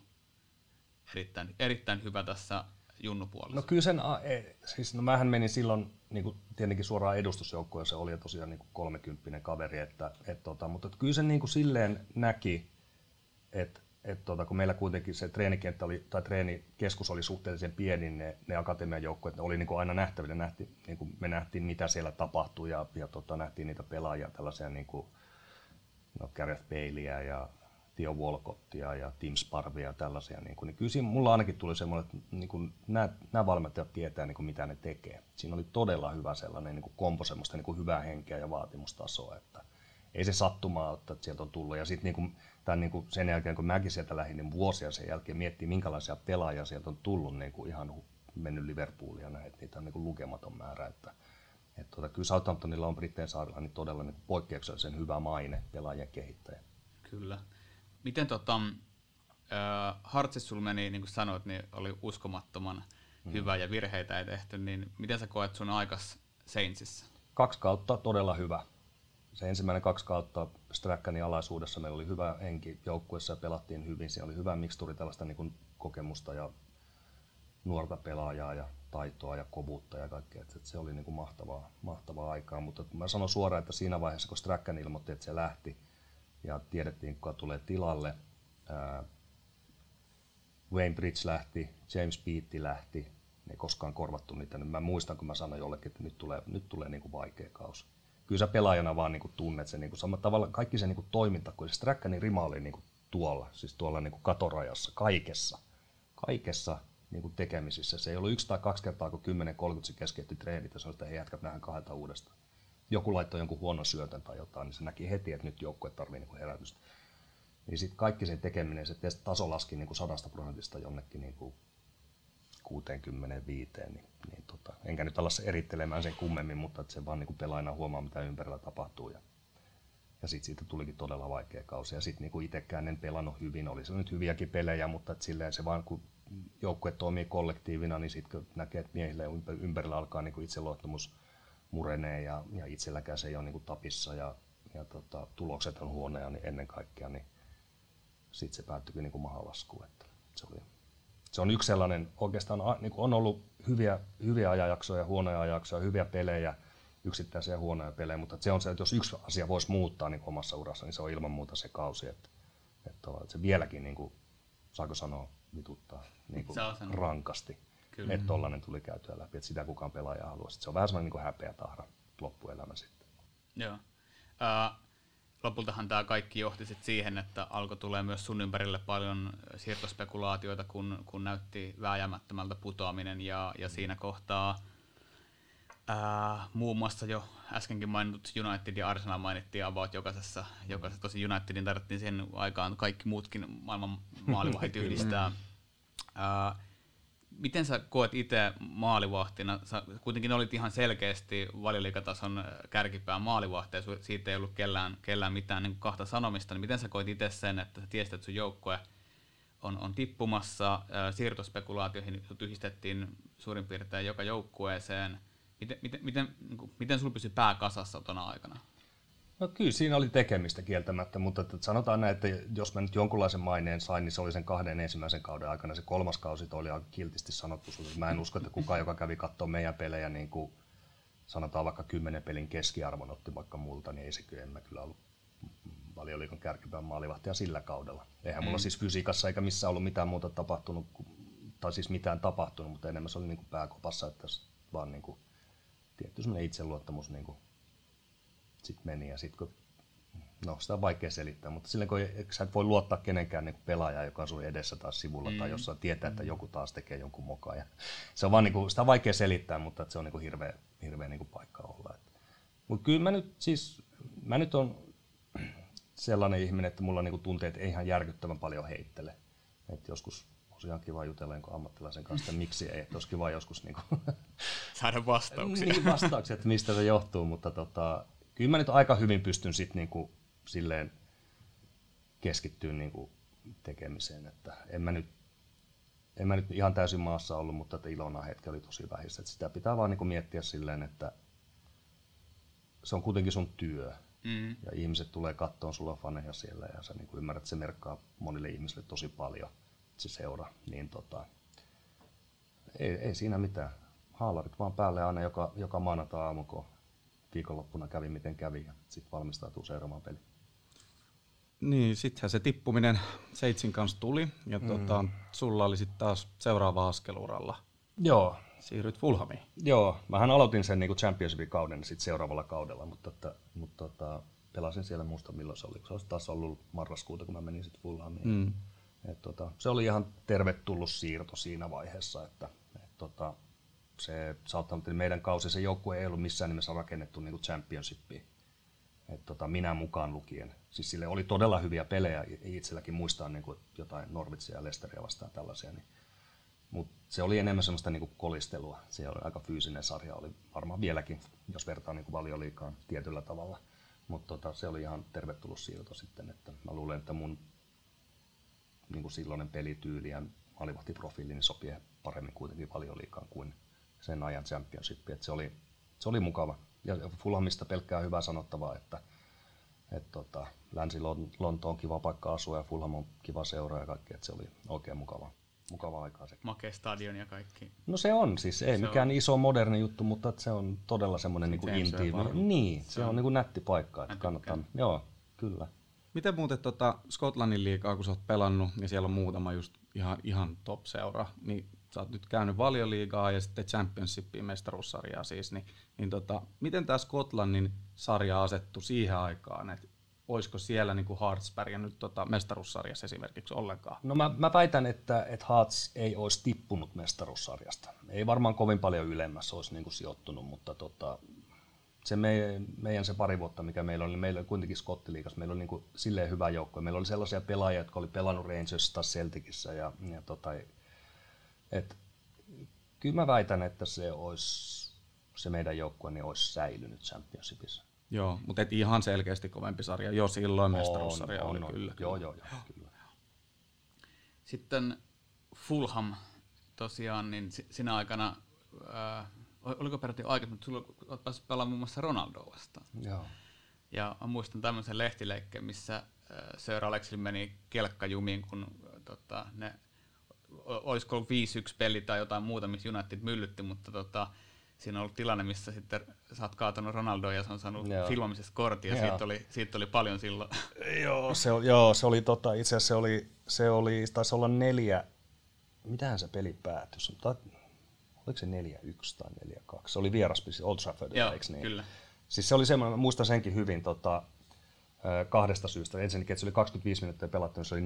erittäin, erittäin hyvä tässä junnupuolessa? No kyllä sen, e, siis no mähän menin silloin niin kuin tietenkin suoraan edustusjoukkoon, se oli tosiaan niin kuin 30 kaveri, että, et, tota, mutta että kyllä se niin kuin silleen näki, että et tota, kun meillä kuitenkin se treenikenttä oli, tai treenikeskus oli suhteellisen pieni, niin ne, ne akatemian joukkueet, ne oli niin kuin aina nähtävillä, nähti, niin kuin me nähtiin mitä siellä tapahtui ja, ja tota, nähtiin niitä pelaajia, tällaisia niin kuin, no, Gareth Baileyä ja Tio Walcottia ja Tim Sparvia ja tällaisia, niin, kuin, niin kyllä siinä mulla ainakin tuli semmoinen, että niin kuin, nämä, nämä valmentajat tietää niin kuin, mitä ne tekee. Siinä oli todella hyvä sellainen niin kuin kompo, semmoista niin kuin hyvää henkeä ja vaatimustasoa, että ei se sattumaa että sieltä on tullut. Ja sitten niin tämän niin kuin sen jälkeen, kun mäkin sieltä lähdin, niin vuosia sen jälkeen miettii, minkälaisia pelaajia sieltä on tullut niin kuin ihan mennyt Liverpoolia näin, että niitä on niin kuin lukematon määrä. Että, että tuota, kyllä Southamptonilla on Britteen saarella niin todella niin poikkeuksellisen hyvä maine pelaajien kehittäjä. Kyllä. Miten tota, äh, Hartsis sulla meni, niin kuin sanoit, niin oli uskomattoman mm. hyvä ja virheitä ei tehty, niin miten sä koet sun aikas Saintsissa? Kaksi kautta todella hyvä se ensimmäinen kaksi kautta Sträkkänin alaisuudessa meillä oli hyvä henki joukkueessa ja pelattiin hyvin. Siinä oli hyvä miksturi tällaista niin kokemusta ja nuorta pelaajaa ja taitoa ja kovuutta ja kaikkea. Että se oli niin kuin mahtavaa, mahtavaa aikaa, mutta mä sanon suoraan, että siinä vaiheessa kun Sträkkän ilmoitti, että se lähti ja tiedettiin, kuka tulee tilalle, ää, Wayne Bridge lähti, James Beatty lähti, ne ei koskaan korvattu niitä. Mä muistan, kun mä sanoin jollekin, että nyt tulee, nyt tulee niin kuin vaikea kausi kyllä sä pelaajana vaan niin kuin tunnet sen niin kuin samalla tavalla, kaikki se niin kuin toiminta, kun se Sträkkänin rima oli niin kuin tuolla, siis tuolla niin kuin katorajassa, kaikessa, kaikessa niin kuin tekemisissä. Se ei ollut yksi tai kaksi kertaa, kun 10-30 se keskeytti treenit ja sanoi, että ei jätkät nähdään kahdelta uudestaan. Joku laittoi jonkun huonon syötön tai jotain, niin se näki heti, että nyt joukkue tarvii niin kuin herätystä. Niin sitten kaikki se tekeminen, se taso laski niin kuin sadasta prosentista jonnekin niin kuin 65, niin, niin tota, enkä nyt ala erittelemään sen kummemmin, mutta että se vaan niin pelaajana huomaa, mitä ympärillä tapahtuu. Ja, ja sitten siitä tulikin todella vaikea kausi. Ja sitten niin itsekään en pelannut hyvin, oli se nyt hyviäkin pelejä, mutta että silleen se vaan kun joukkue toimii kollektiivina, niin sitten kun näkee, että miehille ympärillä alkaa niin itseluottamus murenee ja, ja itselläkään se ei ole niin tapissa ja, ja tota, tulokset on huoneja niin ennen kaikkea, niin sitten se päättyikin niin mahalaskuun. Että se oli se on yksi sellainen, oikeastaan niin on ollut hyviä, hyviä ajanjaksoja, huonoja ajanjaksoja, hyviä pelejä, yksittäisiä huonoja pelejä, mutta se on se, että jos yksi asia voisi muuttaa niin omassa urassa, niin se on ilman muuta se kausi, että, että, että se vieläkin, niin kuin, saako sanoa, vituttaa niin kuin rankasti, Kyllä. että tollainen tuli käytyä läpi, että sitä kukaan pelaaja haluaa. Se on vähän sellainen niin häpeä tahra loppuelämä sitten. Joo. Uh, lopultahan tämä kaikki johti sit siihen, että alkoi tulee myös sun ympärille paljon siirtospekulaatioita, kun, kun näytti vääjäämättömältä putoaminen. Ja, ja siinä kohtaa ää, muun muassa jo äskenkin mainitut United ja Arsenal mainittiin about jokaisessa, jokaisessa tosi Unitedin tarvittiin siihen aikaan. Kaikki muutkin maailman maalivahit yhdistää. Ää, miten sä koet itse maalivahtina? Sä kuitenkin olit ihan selkeästi valioliikatason kärkipään maalivahti, ja siitä ei ollut kellään, kellään mitään niin kahta sanomista. Niin miten sä koet itse sen, että sä tiesit, että sun joukkue on, on tippumassa, siirtospekulaatioihin sut yhdistettiin suurin piirtein joka joukkueeseen. Miten, miten, miten, niin miten sulla pysyi pää kasassa tuona aikana? No kyllä siinä oli tekemistä kieltämättä, mutta että sanotaan näin, että jos mä nyt jonkunlaisen maineen sain, niin se oli sen kahden ensimmäisen kauden aikana. Se kolmas kausi oli aika kiltisti sanottu. Mä en usko, että kukaan, joka kävi katsoa meidän pelejä, niin kuin sanotaan vaikka kymmenen pelin keskiarvon otti vaikka multa, niin ei se kyllä, en mä kyllä ollut valioliikon kärkipään maalivahtia sillä kaudella. Eihän mm. mulla siis fysiikassa eikä missään ollut mitään muuta tapahtunut, tai siis mitään tapahtunut, mutta enemmän se oli niin kuin pääkopassa, että vaan niin kuin, tietty itseluottamus niin kuin sitten meni ja sitten kun No, sitä on vaikea selittää, mutta silloin kun sä et voi luottaa kenenkään niin pelaajaa, joka on sun edessä taas sivulla mm. tai jossain tietää, että joku taas tekee jonkun mokaa. Ja se on vaan niin kuin, sitä on vaikea selittää, mutta se on niin kuin hirveä, hirveä niin kuin paikka olla. Mutta kyllä mä nyt siis, mä nyt on sellainen ihminen, että mulla niin tunteet ei ihan järkyttävän paljon heittele. Et joskus olisi ihan kiva jutella jonkun ammattilaisen kanssa, että miksi ei, että olisi kiva joskus niin kuin saada vastauksia. niin, vastauksia, että mistä se johtuu, mutta tota, kyllä mä nyt aika hyvin pystyn sitten niinku silleen keskittyä niinku tekemiseen, että en mä nyt en mä nyt ihan täysin maassa ollut, mutta että Ilona hetki oli tosi vähissä. Että sitä pitää vaan niinku miettiä silleen, että se on kuitenkin sun työ. Mm. Ja ihmiset tulee kattoon sulla faneja siellä ja sä niinku ymmärrät, että se merkkaa monille ihmisille tosi paljon, se seura. Niin tota, ei, ei siinä mitään. Haalarit vaan päälle aina joka, joka maanantai aamu, kun viikonloppuna kävi miten kävi ja sitten valmistautuu seuraavaan peliin. Niin, sittenhän se tippuminen Seitsin kanssa tuli ja mm. tota, sulla oli sitten taas seuraava askeluralla. Joo. Siirryt Fulhamiin. Joo, mähän aloitin sen niin Championshipin kauden sit seuraavalla kaudella, mutta, että, mutta tota, pelasin siellä muista milloin se oli, se olisi taas ollut marraskuuta, kun mä menin sitten Fulhamiin. Mm. Et, tota, se oli ihan tervetullut siirto siinä vaiheessa, että et, tota, se Southamptonin meidän kausi, se joukkue ei ollut missään nimessä rakennettu niin kuin championshipiin. Et tota, minä mukaan lukien. Siis sille oli todella hyviä pelejä, itselläkin muistaa niin kuin jotain Norwitsia ja Lesteria vastaan tällaisia. Niin. Mutta se oli enemmän semmoista niin kuin kolistelua. Se oli aika fyysinen sarja, oli varmaan vieläkin, jos vertaa niin valioliikaan tietyllä tavalla. Mutta tota, se oli ihan tervetullut siirto sitten. Että mä luulen, että mun niin kuin silloinen pelityyli ja maalivahtiprofiili niin sopii paremmin kuitenkin valioliikaan kuin sen ajan championship. että se, oli, se oli mukava. Ja Fulhamista pelkkää hyvää sanottavaa, että et tota, Länsi-Lonto on kiva paikka asua ja Fulham on kiva seura ja kaikki, että se oli oikein mukava, mukava aikaa sekin. Makea stadion ja kaikki. No se on siis, ei se mikään on... iso moderni juttu, mutta se on todella semmoinen niin intiimi. Niin, se, se on, on niin kuin nätti paikka, että kannattaa. Joo, kyllä. Miten muuten tota Skotlannin liikaa, kun sä oot pelannut, ja siellä on muutama just ihan, ihan top-seura, niin sä oot nyt käynyt valioliigaa ja sitten championshipiin mestaruussarjaa siis, niin, niin tota, miten tämä Skotlannin sarja asettu siihen aikaan, että olisiko siellä niin kuin Hearts pärjännyt tota mestaruussarjassa esimerkiksi ollenkaan? No mä, mä väitän, että, että Hearts ei olisi tippunut mestaruussarjasta. Ei varmaan kovin paljon ylemmässä olisi niin kuin sijoittunut, mutta tota, se meidän, meidän se pari vuotta, mikä meillä oli, niin meillä oli kuitenkin Skottiliigassa, meillä oli niin kuin silleen hyvä joukko. Meillä oli sellaisia pelaajia, jotka oli pelannut Rangersissa tai Celticissa ja, ja tota, et, kyllä mä väitän, että se olisi se meidän joukkue niin olisi säilynyt Championshipissa. Joo, mutta et ihan selkeästi kovempi sarja. Jo silloin mestaruussarja oli on, kyllä. Joo, joo, joo, kyllä. Sitten Fulham tosiaan, niin sinä aikana, äh, oliko peräti aikaisemmin, että sulla olet päässyt pelaamaan muun muassa Ronaldo vastaan. Joo. Ja mä muistan tämmöisen lehtileikkeen, missä äh, Sir Alexil meni kelkkajumiin, kun äh, tota, ne olisiko ollut 5-1 peli tai jotain muuta, missä United myllytti, mutta tota, siinä on ollut tilanne, missä sitten sä oot kaatanut Ronaldo ja se on saanut joo. filmamisesta kortin ja siitä oli, siitä oli paljon silloin. joo, se, oli, joo, se oli tota, itse asiassa se oli, se oli, taisi olla neljä, mitähän se peli päätyi, oliko se 4-1 tai 4-2, se oli vieraspisi Old Trafford, joo, eikö niin? kyllä. Siis se oli semmoinen, muistan senkin hyvin, tota, kahdesta syystä. Ensinnäkin, että se oli 25 minuuttia pelattu, niin se oli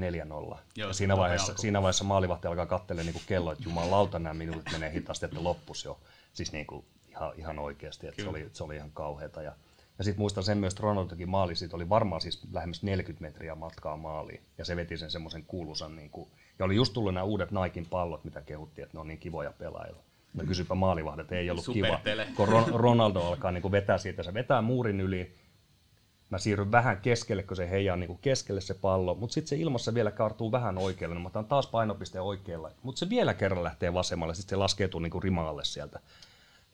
4-0. Joo, siinä vaiheessa, alku. siinä vaiheessa maalivahti alkaa katselemaan niin kello, että jumalauta nämä minuutit menee hitaasti, että loppus jo. Siis niin kuin ihan, ihan oikeasti, että se oli, se oli ihan kauheata. Ja, ja sitten muistan sen myös, että Ronaldokin maali, siitä oli varmaan siis lähemmäs 40 metriä matkaa maaliin. Ja se veti sen semmoisen kuuluisan, niin kuin, ja oli just tullut nämä uudet Naikin pallot, mitä kehuttiin, että ne on niin kivoja pelaajia. No kysypä maalivahdet, ei ollut Supertele. kiva, kun Ron- Ronaldo alkaa niin kuin vetää siitä, se vetää muurin yli, mä siirryn vähän keskelle, kun se heijaa niin kuin keskelle se pallo, mutta sitten se ilmassa vielä kaartuu vähän oikealle, niin mä otan taas painopisteen oikealla, mutta se vielä kerran lähtee vasemmalle, sitten se laskeutuu niin kuin rimalle sieltä.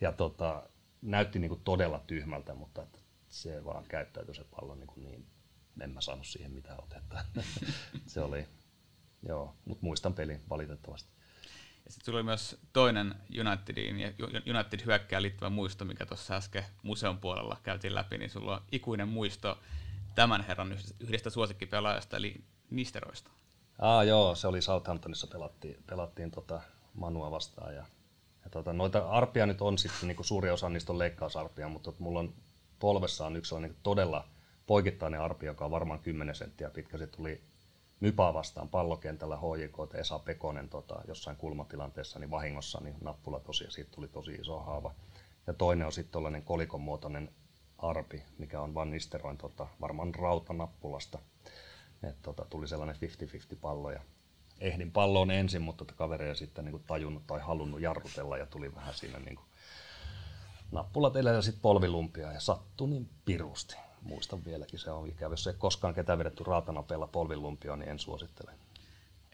Ja tota, näytti niin kuin todella tyhmältä, mutta että se vaan käyttäytyi se pallo niin, kuin niin en mä saanut siihen mitään otetta. se oli, joo, mutta muistan pelin valitettavasti. Ja sitten oli myös toinen Unitediin ja United hyökkää liittyvä muisto, mikä tuossa äsken museon puolella käytiin läpi, niin sulla on ikuinen muisto tämän herran yhdestä suosikkipelaajasta, eli Nisteroista. Aa, joo, se oli Southamptonissa, pelattiin, pelattiin tota Manua vastaan. Ja, ja tota, noita arpia nyt on sitten, niin suuri osa niistä on leikkausarpia, mutta mulla on polvessa on yksi sellainen todella poikittainen arpi, joka on varmaan 10 senttiä pitkä. Se tuli Mypaa vastaan pallokentällä HJK, Esa Pekonen tota, jossain kulmatilanteessa niin vahingossa niin nappula tosiaan, siitä tuli tosi iso haava. Ja toinen on sitten tällainen kolikon muotoinen arpi, mikä on Van Nisteroin tota, varmaan rautanappulasta. Et, tota, tuli sellainen 50-50 pallo ja ehdin palloon ensin, mutta tota kaveri ei sitten niin tajunnut tai halunnut jarrutella ja tuli vähän siinä niin kuin, nappulat edellä ja sitten polvilumpia ja sattui niin pirusti. Muistan vieläkin, se on ikävä. Jos ei koskaan ketään vedetty raatanapeella polvilumpia, niin en suosittele.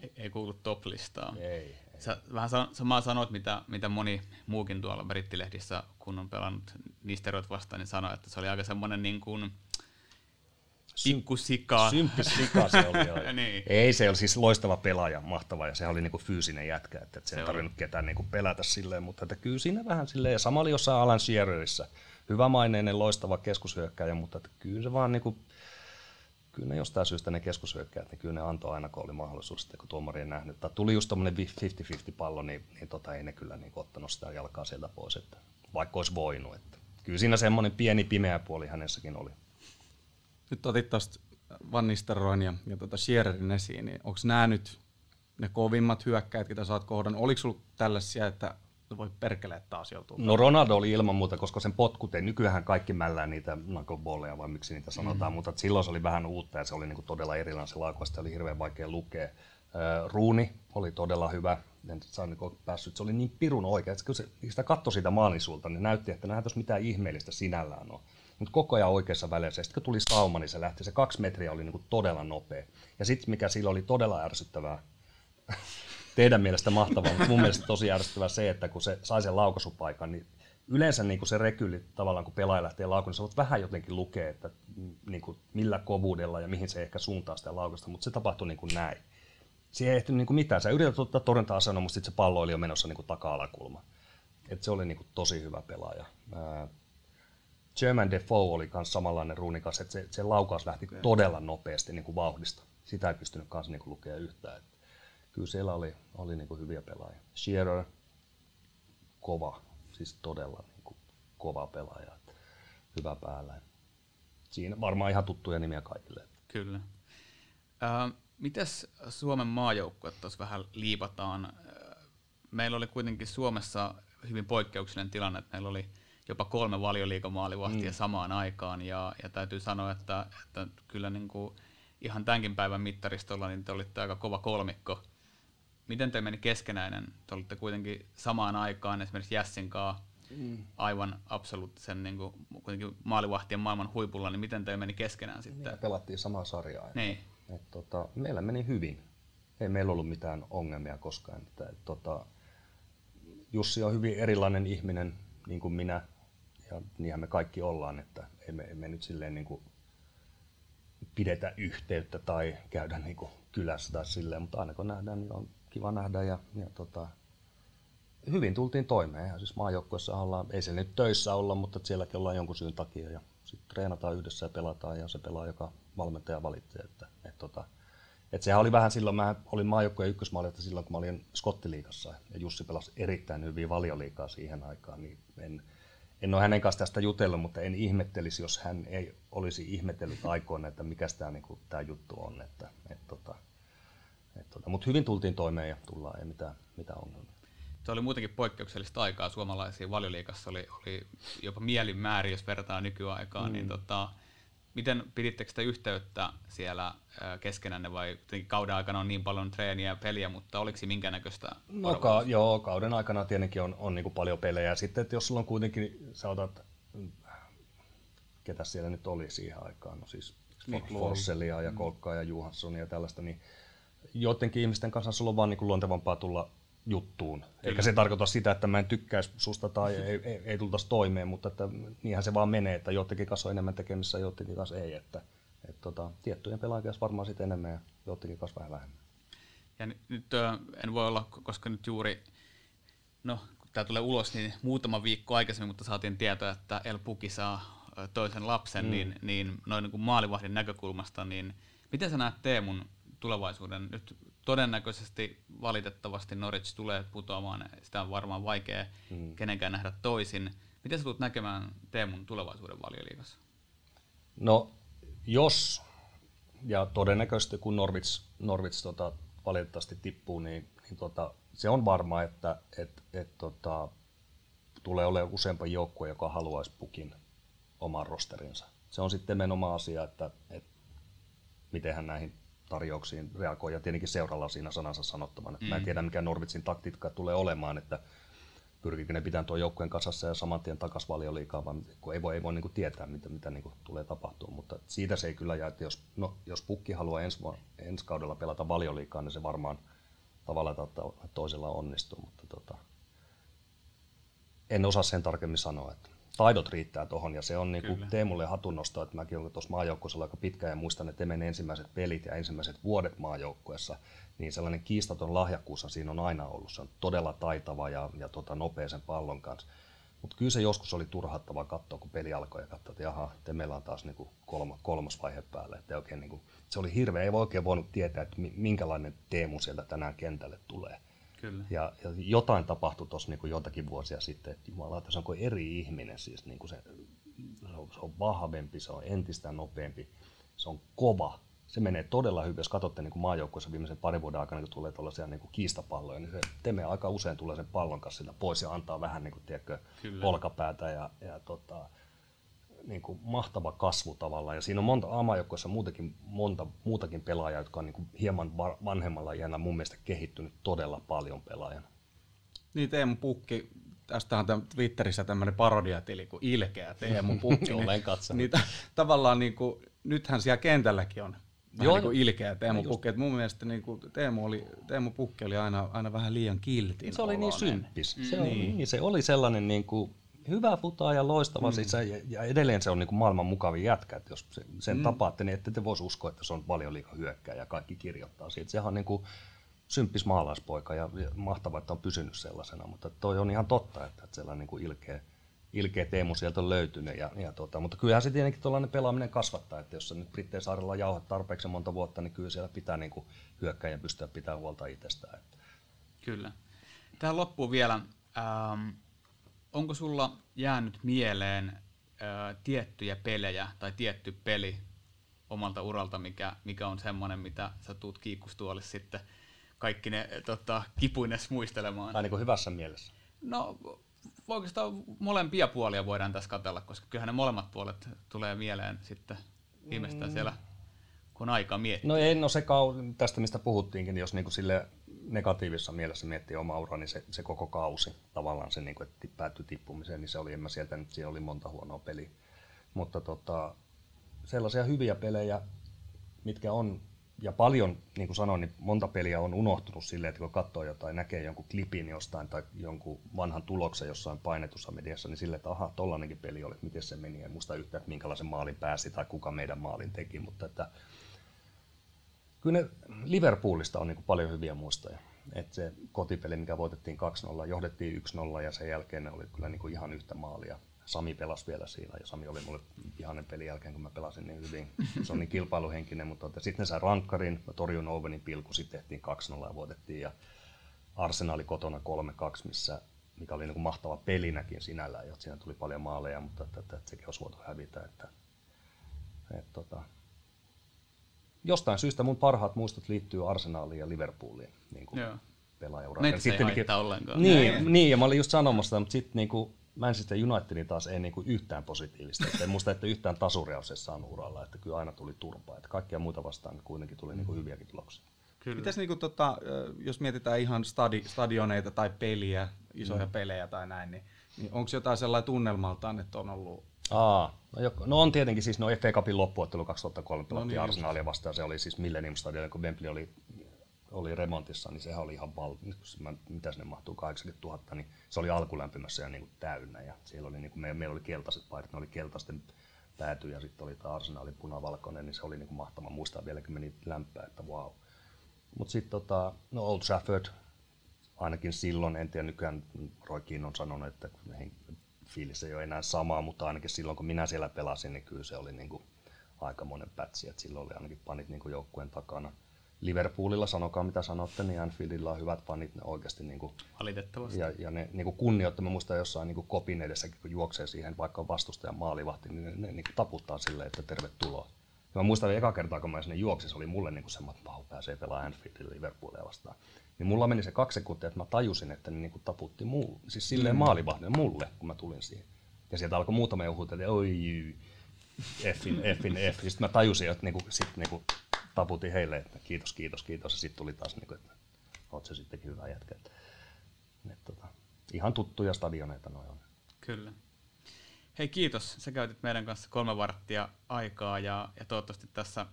Ei, ei kuulu top-listaan. Ei, ei. Sä vähän samaa sanoit, mitä, mitä moni muukin tuolla brittilehdissä, kun on pelannut Nisteroit vastaan, niin sanoi, että se oli aika semmoinen niin kuin pikkusika. Symppissika se oli. joo. Niin. Ei, se oli siis loistava pelaaja, mahtava, ja se oli niinku fyysinen jätkä, että et se, Se ei tarvinnut ketään niinku pelätä silleen, mutta että kyllä siinä vähän silleen, ja sama oli jossain Alan Shearerissä, hyvämaineinen, loistava keskushyökkäjä, mutta että kyllä se vaan niinku, kyllä ne jostain syystä ne keskushyökkäjät, niin kyllä ne antoi aina, kun oli mahdollisuus, sitten kun tuomari ei nähnyt. Tai tuli just tommonen 50-50 pallo, niin, niin tota, ei ne kyllä niin ottanut sitä jalkaa sieltä pois, että vaikka olisi voinut. Että. Kyllä siinä semmoinen pieni pimeä puoli hänessäkin oli. Nyt otit tuosta Van Nistelrooyn ja, ja tota Shearerin esiin, niin onko nämä nyt ne kovimmat hyökkäät, mitä sä oot kohdannut? Oliko sulla tällaisia, että voi perkele taas joutuu? No Ronaldo oli ilman muuta, koska sen potkut ei, nykyään kaikki mällää niitä knuckleballeja vai miksi niitä sanotaan, mm. mutta silloin se oli vähän uutta ja se oli niinku todella erilainen se laukaus, oli hirveän vaikea lukea. Ruuni oli todella hyvä, en saa niinku päässyt, se oli niin pirun oikea, että kun se, sitä katsoi siitä maalisuulta, niin näytti, että nähdään mitään ihmeellistä sinällään on. Mutta koko ajan oikeassa välissä. Sitten kun tuli sauma, niin se lähti, se kaksi metriä oli niinku todella nopea. Ja sitten mikä sillä oli todella ärsyttävää, teidän mielestä mahtavaa, mutta mun mielestä tosi ärsyttävää se, että kun se sai sen laukaisupaikan, niin yleensä niin kuin se rekyli tavallaan, kun pelaaja lähtee laukuun, niin sä voit vähän jotenkin lukea, että niin kuin millä kovuudella ja mihin se ehkä suuntaa sitä laukasta, mutta se tapahtui niin kuin näin. Siihen ei ehtinyt niin kuin mitään. Sä yrität ottaa torjunta-asennon, mutta sitten se pallo oli jo menossa niin kuin taka-alakulma. Et se oli niin kuin tosi hyvä pelaaja. Ää, German Defoe oli myös samanlainen ruunikas, että se, se laukaus lähti todella nopeasti niin kuin vauhdista. Sitä ei pystynyt kanssa niin kuin lukea yhtään. Et kyllä siellä oli, oli niin kuin hyviä pelaajia. Shearer, kova, siis todella niin kuin kova pelaaja. Hyvä päällä. Siinä varmaan ihan tuttuja nimiä kaikille. Kyllä. Äh, mites Suomen maajoukkue tuossa vähän liipataan? Äh, Meillä oli kuitenkin Suomessa hyvin poikkeuksellinen tilanne, että meillä oli jopa kolme valioliigamaalivahtia mm. samaan aikaan, ja, ja täytyy sanoa, että, että kyllä niin kuin ihan tämänkin päivän mittaristolla niin te olitte aika kova kolmikko. Miten te meni keskenäinen? Te olitte kuitenkin samaan aikaan esimerkiksi Jässin kanssa mm. aivan absoluuttisen niin kuin, kuitenkin maalivahtien maailman huipulla, niin miten te meni keskenään sitten? Ja pelattiin samaa sarjaa. Niin. Et, tota, meillä meni hyvin. Ei meillä ollut mitään ongelmia koskaan. Että, et, tota, Jussi on hyvin erilainen ihminen, niin kuin minä, ja niinhän me kaikki ollaan, että emme, emme nyt silleen niin kuin pidetä yhteyttä tai käydä niin kuin kylässä tai silleen, mutta aina kun nähdään, niin on kiva nähdä ja, ja tota, hyvin tultiin toimeen. Siis maajoukkueessa ollaan, ei se nyt töissä olla, mutta sielläkin ollaan jonkun syyn takia ja sitten treenataan yhdessä ja pelataan ja se pelaa, joka valmentaja valitsee. Että, et tota, et sehän oli vähän silloin, mä olin maajoukkueen ykkösmaalivahti silloin, kun mä olin Skottiliigassa ja Jussi pelasi erittäin hyvin valioliikaa siihen aikaan, niin en, en ole hänen kanssa tästä jutellut, mutta en ihmettelisi, jos hän ei olisi ihmetellyt aikoina, että mikä tämä, niin kuin, tämä juttu on. Että, et, tota, et, tota, mutta hyvin tultiin toimeen ja tullaan, ei mitään, mitään ongelmia. Se oli muutenkin poikkeuksellista aikaa suomalaisiin valioliikassa, oli, oli jopa mielinmäärin, jos vertaa nykyaikaan, niin mm. niin tota, miten pidittekö sitä yhteyttä siellä keskenänne vai kauden aikana on niin paljon treeniä ja peliä, mutta oliko minkä näköistä? No ka- joo, kauden aikana tietenkin on, on niin kuin paljon pelejä. Sitten, että jos sulla on kuitenkin, sä otat, ketä siellä nyt oli siihen aikaan, no siis Fosselia ja mm. Kolkkaa ja Johanssonia ja tällaista, niin joidenkin ihmisten kanssa sulla on vaan niin luontevampaa tulla juttuun. Kyllä. Eikä se tarkoita sitä, että mä en tykkäisi susta tai ei, ei, ei tultaisi toimeen, mutta että niinhän se vaan menee, että joidenkin kanssa on enemmän tekemissä ja joidenkin kanssa ei. Että, et, tota, tiettyjen pelaajien varmaan sitten enemmän ja joidenkin kanssa vähän vähemmän. Ja nyt ö, en voi olla, koska nyt juuri, no kun tämä tulee ulos, niin muutama viikko aikaisemmin, mutta saatiin tietoa, että El Puki saa toisen lapsen, mm. niin, niin noin niin kuin maalivahdin näkökulmasta, niin miten sä näet Teemun tulevaisuuden? Nyt todennäköisesti valitettavasti Norwich tulee putoamaan, sitä on varmaan vaikea mm. kenenkään nähdä toisin. Miten sä tulet näkemään Teemun tulevaisuuden valioliigassa? No, jos ja todennäköisesti kun Norwich, Norwich tota, valitettavasti tippuu, niin, niin tota, se on varma, että et, et, tota, tulee olemaan useampi joukkue, joka haluaisi pukin oman rosterinsa. Se on sitten menon asia, että, että miten hän näihin tarjouksiin reagoi, ja tietenkin seuralla on siinä sanansa sanottavan. Mm. Mä en mm. tiedä, mikä Norvitsin taktiikka tulee olemaan, että pyrkikö ne pitää tuo joukkueen kasassa ja saman tien takaisin valioliikaa, vaan kun ei voi, ei voi niin kuin tietää, mitä, mitä niin kuin tulee tapahtumaan. Mutta siitä se ei kyllä jää, että jos, no, jos Pukki haluaa ensi, ensi kaudella pelata valioliikaa, niin se varmaan tavalla tai toisella onnistuu, mutta tota, en osaa sen tarkemmin sanoa. Että taidot riittää tuohon ja se on niin kuin Teemulle hatunnosto, että mäkin olen tuossa maajoukkueessa aika pitkä ja muistan, että Temen ensimmäiset pelit ja ensimmäiset vuodet maajoukkueessa, niin sellainen kiistaton lahjakkuus siinä on aina ollut. Se on todella taitava ja, ja tota, nopea sen pallon kanssa. Mutta kyllä se joskus oli turhauttavaa katsoa, kun peli alkoi ja katsoa, että jaha, meillä on taas niinku kolma, kolmas vaihe päälle. Että oikein niinku, se oli hirveä, ei voi oikein voinut tietää, että minkälainen Teemu sieltä tänään kentälle tulee. Kyllä. Ja, ja jotain tapahtui tuossa niin jotakin vuosia sitten, että jumala, että se on kuin eri ihminen, siis niin kuin se, se, on, vahvempi, se on entistä nopeampi, se on kova. Se menee todella hyvin, jos katsotte niin maajoukkueessa viimeisen parin vuoden aikana, kun tulee tuollaisia niin kuin kiistapalloja, niin se Teme aika usein tulee sen pallon kanssa pois ja antaa vähän niin kuin, tiedätkö, olkapäätä ja, ja tota, niin kuin mahtava kasvu tavallaan. Ja siinä on monta aamajoukkoissa muutenkin monta muutakin pelaajaa, jotka on niin kuin hieman vanhemmalla iällä mun mielestä kehittynyt todella paljon pelaajana. Niin Teemu Pukki, tästä on Twitterissä tämmöinen parodiatili kuin Ilkeä Teemu Pukki. Olen niin katsonut. Niin, tavallaan niin kuin, nythän siellä kentälläkin on vähän Joo, niin kuin ilkeä Teemu Pukki. Et mun mielestä niin kuin Teemu, oli, Teemu Pukki oli aina, aina vähän liian kiltin. Se oli niin symppis. Mm. Se, niin. Oli, se oli sellainen niin kuin, hyvä futaa ja loistava. Mm. Siis, ja, ja edelleen se on niin kuin maailman mukavin jätkä. Että jos sen mm. tapaatte, niin ette te voisi uskoa, että se on paljon liikaa hyökkää ja kaikki kirjoittaa siitä. Sehän on niin kuin symppis maalaispoika ja, ja mahtavaa, että on pysynyt sellaisena. Mutta toi on ihan totta, että, että sellainen niin kuin ilkeä, ilkeä Teemu sieltä on löytynyt. Ja, ja tota, mutta kyllähän se tietenkin tuollainen pelaaminen kasvattaa, että jos se nyt Brittein saarella jauhat tarpeeksi monta vuotta, niin kyllä siellä pitää niin kuin hyökkäjän pystyä pitää huolta itsestään. Että. Kyllä. Tähän loppuun vielä. Ähm, onko sulla jäänyt mieleen ö, tiettyjä pelejä tai tietty peli omalta uralta, mikä, mikä on semmoinen, mitä sä tuut kiikkustuolissa sitten kaikki ne tota, kipuines muistelemaan? Tai niin kuin hyvässä mielessä? No oikeastaan molempia puolia voidaan tässä katella, koska kyllähän ne molemmat puolet tulee mieleen sitten viimeistään mm. siellä, kun aika miettii. No ei, no se kau- tästä mistä puhuttiinkin, jos niin kuin sille negatiivisessa mielessä miettii oma ura, niin se, se koko kausi, tavallaan se, niin kuin, että päättyi tippumiseen, niin se oli, en mä sieltä nyt, siinä oli monta huonoa peliä. Mutta tota, sellaisia hyviä pelejä, mitkä on, ja paljon, niin kuin sanoin, niin monta peliä on unohtunut silleen, että kun katsoo jotain, näkee jonkun klipin jostain tai jonkun vanhan tuloksen jossain painetussa mediassa, niin silleen, että aha, tollainenkin peli oli, miten se meni, en muista yhtään, että minkälaisen maalin pääsi tai kuka meidän maalin teki, mutta että kyllä ne Liverpoolista on niin paljon hyviä muistoja. Et se kotipeli, mikä voitettiin 2-0, johdettiin 1-0 ja sen jälkeen ne oli kyllä niin kuin ihan yhtä maalia. Sami pelasi vielä siinä ja Sami oli mulle ihanen pelin jälkeen, kun mä pelasin niin hyvin. Se on niin kilpailuhenkinen, mutta sitten ne sai rankkarin, mä torjun Ovenin pilku, sitten tehtiin 2-0 ja voitettiin. Ja Arsenaali kotona 3-2, missä mikä oli niin kuin mahtava pelinäkin sinällään, jotta siinä tuli paljon maaleja, mutta että, että, että sekin olisi voitu hävitä. Että, että, tota, jostain syystä mun parhaat muistot liittyy Arsenaaliin ja Liverpooliin niin kuin pelaajauraan. Meitä ei haittaa ollenkaan. Niin, niin, ja mä olin just sanomassa, mutta sitten niin kuin Manchester Unitedin taas ei niin kuin yhtään positiivista. Että en muista, että yhtään tasuria olisi saanut uralla, että kyllä aina tuli turpaa. Että kaikkia muita vastaan kuitenkin tuli niin kuin hyviäkin tuloksia. Kyllä. Mitäs niin kuin, tota, jos mietitään ihan stadi, stadioneita tai peliä, isoja mm. pelejä tai näin, niin, niin onko jotain sellainen tunnelmaltaan, että on ollut Aa, no, no on tietenkin siis no FA Cupin loppuottelu 2003 pelattiin no niin, Arsenalia vastaan, se oli siis Millennium Stadion, kun Wembley oli, oli remontissa, niin sehän oli ihan val... mitä sinne mahtuu, 80 000, niin se oli alkulämpimässä ja niin kuin täynnä ja siellä oli, niin kuin, me, meillä oli keltaiset paidat, ne oli keltaisten pääty ja sitten oli tämä Arsenalin punavalkoinen, niin se oli niin kuin mahtava. Muistaa vieläkin meni lämpää, että wow. Mutta sitten tota, no Old Trafford, ainakin silloin, en tiedä nykyään Roy Keane on sanonut, että fiilis ei ole enää sama, mutta ainakin silloin kun minä siellä pelasin, niin kyllä se oli niin kuin aikamoinen pätsi, että silloin oli ainakin panit niin kuin joukkueen takana. Liverpoolilla, sanokaa mitä sanotte, niin Anfieldilla on hyvät fanit, ne oikeasti niin kuin, Valitettavasti. Ja, ja ne niin kuin kunnioittaa, mä muistan jossain niin kuin kopin edessä, kun juoksee siihen, vaikka on vastustajan maalivahti, niin ne, ne niin kuin taputtaa silleen, että tervetuloa. Ja mä muistan eka kertaa, kun mä sinne juoksin, se oli mulle niin kuin semmoinen, että vau, pääsee pelaamaan Anfieldille Liverpoolia vastaan. Niin mulla meni se kaksi sekuntia, että mä tajusin, että ne niin kuin taputti mulle, siis silleen mm. maalivahdille mulle, kun mä tulin siihen. Ja sieltä alkoi muutama joku että oi, Fin, Fin, F. Sitten mä tajusin, että niinku, sit niinku taputin heille, että kiitos, kiitos, kiitos. Ja sitten tuli taas, niinku, että oot se sittenkin hyvä jätkä. Et, et, tota, ihan tuttuja stadioneita noin on. Kyllä. Hei kiitos, sä käytit meidän kanssa kolme varttia aikaa ja, ja toivottavasti tässä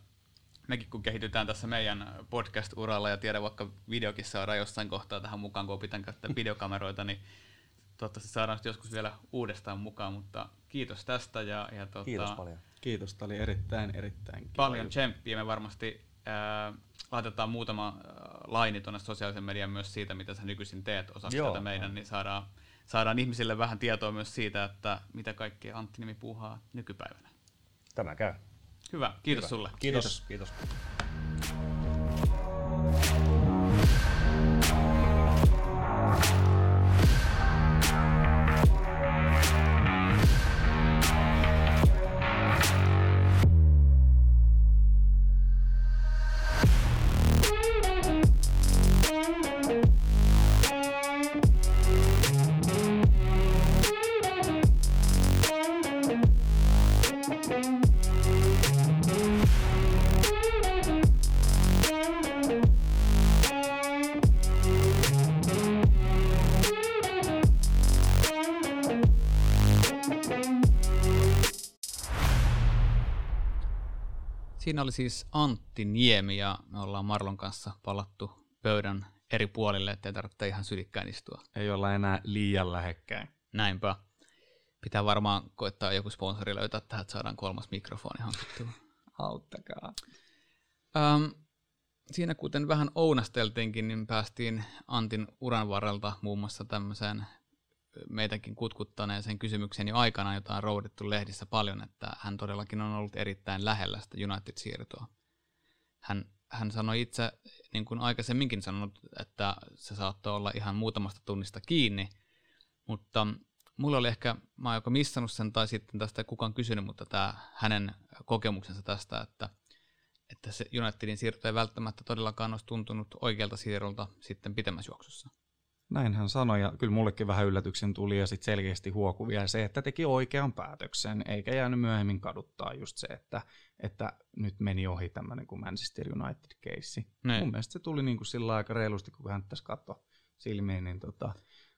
mekin kun kehitytään tässä meidän podcast-uralla ja tiedä vaikka videokin saadaan jossain kohtaa tähän mukaan, kun opitaan käyttää videokameroita, niin toivottavasti saadaan joskus vielä uudestaan mukaan, mutta kiitos tästä. Ja, ja tuota, kiitos paljon. Kiitos, tämä oli erittäin, erittäin kiva Paljon tsemppiä, me varmasti ää, laitetaan muutama ää, laini tuonne sosiaalisen median myös siitä, mitä sä nykyisin teet osaksi tätä meidän, niin saadaan, saadaan ihmisille vähän tietoa myös siitä, että mitä kaikkea Antti Nimi puuhaa nykypäivänä. Tämä käy. Hyvä, kiitos Hyvä. sulle. Kiitos. kiitos. kiitos. Siinä oli siis Antti Niemi ja me ollaan Marlon kanssa palattu pöydän eri puolille, ettei tarvitse ihan sylikkään istua. Ei olla enää liian lähekkäin. Näinpä. Pitää varmaan koittaa joku sponsori löytää tähän, että saadaan kolmas mikrofoni hankittua. Auttakaa. Um, siinä kuten vähän ounasteltiinkin, niin päästiin Antin uran varrelta muun muassa tämmöiseen meitäkin kutkuttaneeseen kysymykseen jo aikana, jota on roudittu lehdissä paljon, että hän todellakin on ollut erittäin lähellä sitä United-siirtoa. Hän, hän sanoi itse, niin kuin aikaisemminkin sanonut, että se saattoi olla ihan muutamasta tunnista kiinni, mutta mulla oli ehkä, mä oon joko missannut sen tai sitten tästä ei kukaan kysynyt, mutta tämä hänen kokemuksensa tästä, että, että se Unitedin siirto ei välttämättä todellakaan olisi tuntunut oikealta siirrolta sitten pitemmässä juoksussa. Näin hän sanoi, ja kyllä mullekin vähän yllätyksen tuli, ja sitten selkeästi huoku vielä se, että teki oikean päätöksen, eikä jäänyt myöhemmin kaduttaa just se, että, että nyt meni ohi tämmöinen kuin Manchester United-keissi. Niin. Mun mielestä se tuli niin kuin sillä aika reilusti, kun hän tässä katsoi silmiin, niin tota,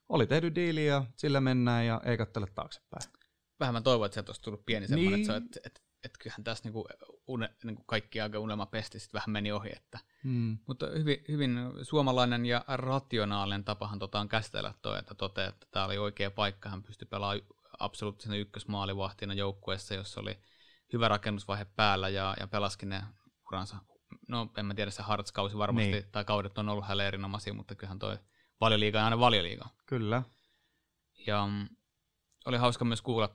oli tehty diili ja sillä mennään ja ei katsele taaksepäin. Vähän mä toivon, että sieltä olisi tullut pieni semmoinen, niin. että, että, että, että kyllähän tässä niinku une, niinku kaikki aika unelmapesti sitten vähän meni ohi, että Mm. Mutta hyvin, hyvin suomalainen ja rationaalinen tapahan tota on käsitellä toi, että toteaa, että tämä oli oikea paikka. Hän pystyi pelaamaan absoluuttisena ykkösmaalivahtina joukkueessa, jossa oli hyvä rakennusvaihe päällä ja, ja pelaskin ne uransa. No en mä tiedä, se Hartz-kausi varmasti, niin. tai kaudet on ollut hänelle erinomaisia, mutta kyllähän toi valioliiga on aina valioliiga. Kyllä. Ja mm, oli hauska myös kuulla